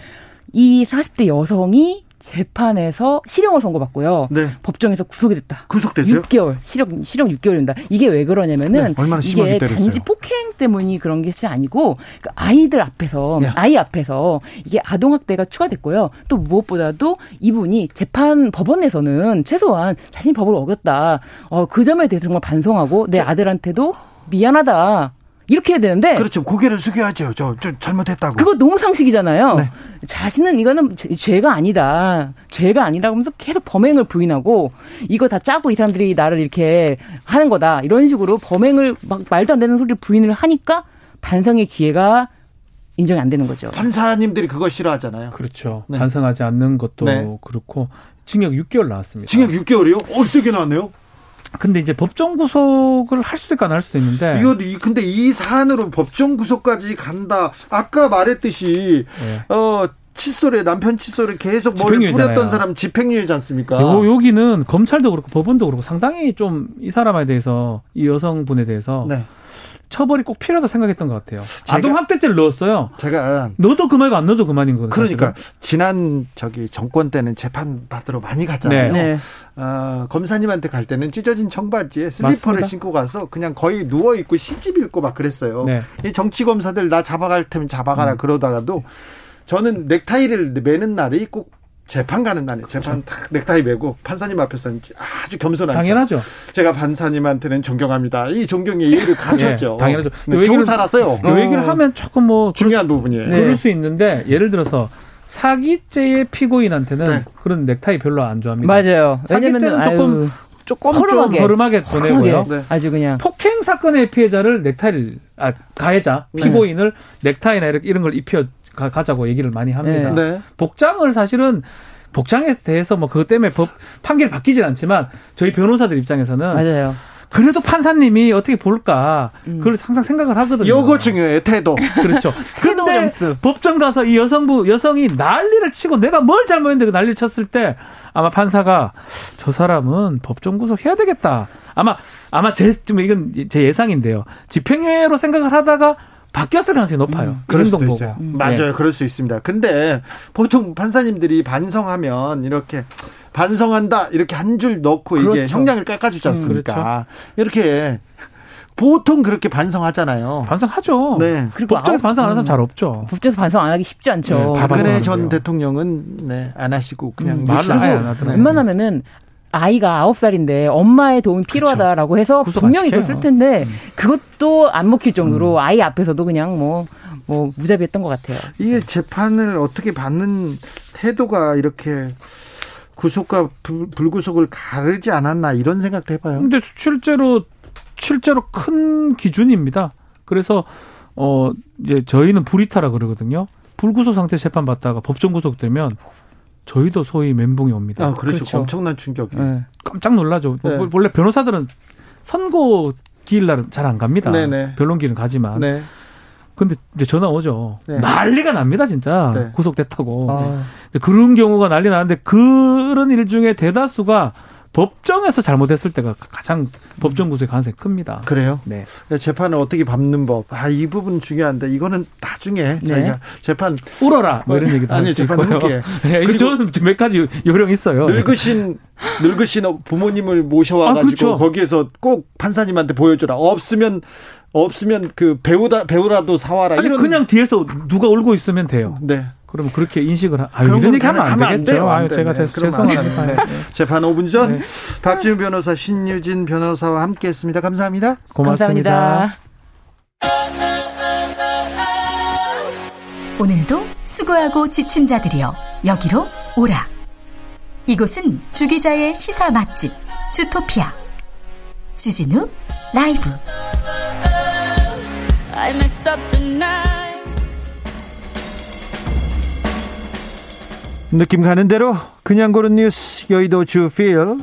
이 40대 여성이 재판에서 실형을 선고받고요. 네. 법정에서 구속이 됐다. 구속됐어요? 6개월. 실형 실형 6개월입니다. 이게 왜 그러냐면은 네, 이게 단지 폭행 때문이 그런 것이 아니고 그 아이들 앞에서 야. 아이 앞에서 이게 아동 학대가 추가됐고요. 또 무엇보다도 이분이 재판 법원에서는 최소한 자신이 법을 어겼다. 어, 그 점에 대해서 정말 반성하고 내 아들한테도 미안하다. 이렇게 해야 되는데. 그렇죠. 고개를 숙여야죠. 저, 저 잘못했다고. 그거 너무 상식이잖아요. 네. 자신은 이거는 죄 가 아니다. 죄가 아니라고 하면서 계속 범행을 부인하고 이거 다 짜고 이 사람들이 나를 이렇게 하는 거다. 이런 식으로 범행을 막 말도 안 되는 소리를 부인을 하니까 반성의 기회가 인정이 안 되는 거죠. 판사님들이 그거 싫어하잖아요. 그렇죠. 네. 반성하지 않는 것도 네. 그렇고 징역 6개월 나왔습니다. 징역 6개월이요? 어, 세게 나왔네요. 근데 이제 법정 구속을 할 수도 있고 안 할 수도 있는데. 이거 근데 이 사안으로 법정 구속까지 간다. 아까 말했듯이 네. 어 칫솔에 남편 칫솔에 계속 머리 뿌렸던 사람 집행유예지 않습니까? 요, 여기는 검찰도 그렇고 법원도 그렇고 상당히 좀 이 사람에 대해서 이 여성분에 대해서 네. 처벌이 꼭 필요하다 생각했던 것 같아요. 아동 학대죄를 넣었어요. 제가 넣어도 그만이고 안 넣어도 그만인 거거든요. 그러니까 사실은. 지난 저기 정권 때는 재판 받으러 많이 갔잖아요. 네. 네. 어, 검사님한테 갈 때는 찢어진 청바지에 슬리퍼를 맞습니다. 신고 가서 그냥 거의 누워 있고 시집 읽고 막 그랬어요. 네. 이 정치 검사들 나 잡아갈 테면 잡아가라 음. 그러다가도 저는 넥타이를 매는 날이 꼭 재판 가는 날에 재판 그렇죠. 탁 넥타이 메고 판사님 앞에서는 아주 겸손한 당연하죠. 제가 판사님한테는 존경합니다. 이 존경의 예의를 갖췄죠. 네, 당연하죠. 네, 얘기를 살았어요. 요 얘기를 하면 조금 뭐 중요한 부분이에요. 네. 그럴 수 있는데 예를 들어서 사기죄의 피고인한테는 네. 그런 넥타이 별로 안 좋아합니다. 맞아요. 사기죄는 조금 아유. 조금 허름하게, 허름하게 보내고요. 네. 아주 그냥 폭행 사건의 피해자를 넥타이를 아 가해자 네. 피고인을 넥타이나 이런 걸 입혀 가 자고 얘기를 많이 합니다. 네. 네. 복장을 사실은 복장에 대해서 뭐 그것 때문에 법 판결이 바뀌진 않지만 저희 변호사들 입장에서는 맞아요. 그래도 판사님이 어떻게 볼까 음. 그걸 항상 생각을 하거든요. 요거 중요해 태도. 그렇죠. 태도 점수. 법정 가서 이 여성부 여성이 난리를 치고 내가 뭘 잘못했는데 그 난리를 쳤을 때 아마 판사가 저 사람은 법정 구속해야 되겠다. 아마 아마 제 좀 이건 제 예상인데요. 집행유예로 생각을 하다가 바뀌었을 가능성이 높아요. 음, 그럴 수도 있어요. 음. 맞아요. 네. 그럴 수 있습니다. 근데 보통 판사님들이 반성하면 이렇게 반성한다 이렇게 한 줄 넣고 그렇죠. 이게 형량을 깎아주지 않습니까? 음, 그렇죠. 이렇게 보통 그렇게 반성하잖아요. 반성하죠. 네. 그리고 법정에서 반성 안 하는 사람 잘 없죠. 법정에서 반성 안 하기 쉽지 않죠. 네, 박근혜 전 대통령은 네, 안 하시고 그냥 음, 말을 아예 안 하더라고요. 웬만하면은 아이가 아홉 살인데 엄마의 도움이 필요하다라고 해서 분명히 그걸 쓸 텐데 음. 그것도 안 먹힐 정도로 음. 아이 앞에서도 그냥 뭐, 뭐 무자비했던 것 같아요. 이게 재판을 어떻게 받는 태도가 이렇게 구속과 불, 불구속을 가르지 않았나 이런 생각도 해봐요. 근데 실제로 실제로 큰 기준입니다. 그래서 어 이제 저희는 불이타라 그러거든요. 불구속 상태 재판 받다가 법정 구속되면 저희도 소위 멘붕이 옵니다. 아, 그렇죠. 그렇죠. 엄청난 충격이. 네. 깜짝 놀라죠. 네. 뭐 원래 변호사들은 선고 기일 날은 잘 안 갑니다. 네네. 변론기는 가지만. 네. 근데 이제 전화 오죠. 네. 난리가 납니다, 진짜. 네. 구속됐다고. 아. 그런 경우가 난리 나는데 그런 일 중에 대다수가 법정에서 잘못했을 때가 가장 법정 구속의 가능성이 큽니다. 그래요? 네. 재판을 어떻게 밟는 법. 아, 이 부분 중요한데 이거는 나중에 네. 저희가 재판 울어라 뭐 이런 얘기도 아니 재판 후기에. 네, 그 저는 몇 가지 요령 있어요. 늙으신 늙으신 부모님을 모셔와 가지고 아, 그렇죠. 거기에서 꼭 판사님한테 보여줘라. 없으면 없으면 그 배우다 배우라도 사와라. 아니, 이런 그냥 뒤에서 누가 울고 있으면 돼요. 네. 그러면 그렇게 인식을 하, 아유, 이런 얘기 하면 안 되겠죠. 아유, 제가 네, 죄송합니다. 네. 재판 5분 전 네. 박지훈 변호사, 신유진 변호사와 함께했습니다. 감사합니다. 고맙습니다. 감사합니다. 오늘도 수고하고 지친 자들이여 여기로 오라. 이곳은 주기자의 시사 맛집 주토피아 주진우 라이브. 느낌 가는 대로 그냥 고른 뉴스 여의도 주필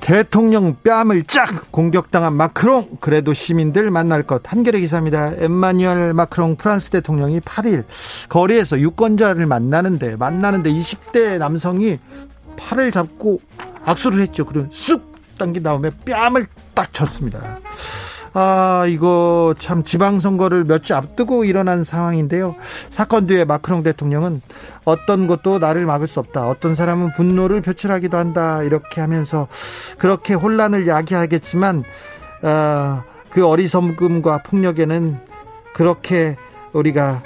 대통령 뺨을 쫙 공격당한 마크롱 그래도 시민들 만날 것 한겨레 기사입니다. 엠마뉴엘 마크롱 프랑스 대통령이 8일 거리에서 유권자를 만나는데 만나는데 20대 남성이 팔을 잡고 악수를 했죠. 그리고 쑥 당긴 다음에 뺨을 딱 쳤습니다. 아, 이거 참 지방선거를 몇 주 앞두고 일어난 상황인데요. 사건 뒤에 마크롱 대통령은 어떤 것도 나를 막을 수 없다. 어떤 사람은 분노를 표출하기도 한다. 이렇게 하면서 그렇게 혼란을 야기하겠지만, 어, 그 어리석음과 폭력에는 그렇게 우리가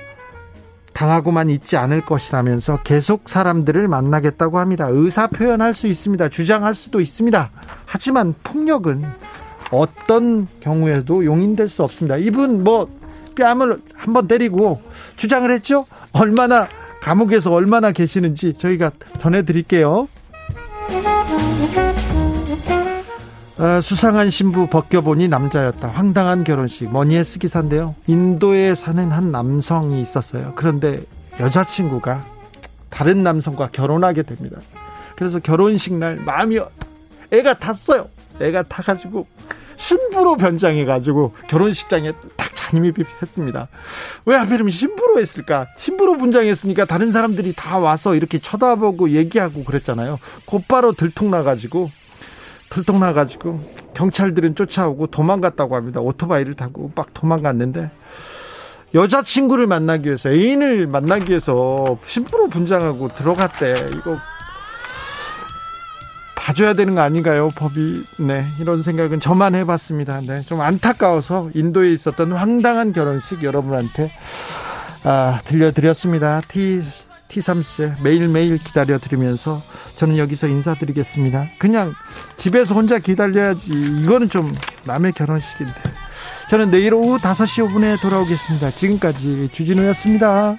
당하고만 있지 않을 것이라면서 계속 사람들을 만나겠다고 합니다. 의사 표현할 수 있습니다. 주장할 수도 있습니다. 하지만 폭력은 어떤 경우에도 용인될 수 없습니다. 이분 뭐 뺨을 한 번 때리고 주장을 했죠? 얼마나 감옥에서 얼마나 계시는지 저희가 전해드릴게요. 어, 수상한 신부 벗겨보니 남자였다. 황당한 결혼식. 머니에 쓰기사인데요. 인도에 사는 한 남성이 있었어요. 그런데 여자친구가 다른 남성과 결혼하게 됩니다. 그래서 결혼식 날 마음이 애가 탔어요. 애가 타가지고 신부로 변장해가지고 결혼식장에 딱 잔입했습니다. 왜 하필이면 신부로 했을까? 신부로 분장했으니까 다른 사람들이 다 와서 이렇게 쳐다보고 얘기하고 그랬잖아요. 곧바로 들통나가지고 들통나가지고 경찰들은 쫓아오고 도망갔다고 합니다. 오토바이를 타고 막 도망갔는데 여자친구를 만나기 위해서 애인을 만나기 위해서 신부로 분장하고 들어갔대. 이거 봐줘야 되는 거 아닌가요, 법이? 네, 이런 생각은 저만 해봤습니다. 네, 좀 안타까워서 인도에 있었던 황당한 결혼식 여러분한테 아, 들려드렸습니다. T, T3C 매일매일 기다려 드리면서 저는 여기서 인사드리겠습니다. 그냥 집에서 혼자 기다려야지. 이거는 좀 남의 결혼식인데. 저는 내일 오후 5시 5분에 돌아오겠습니다. 지금까지 주진우였습니다.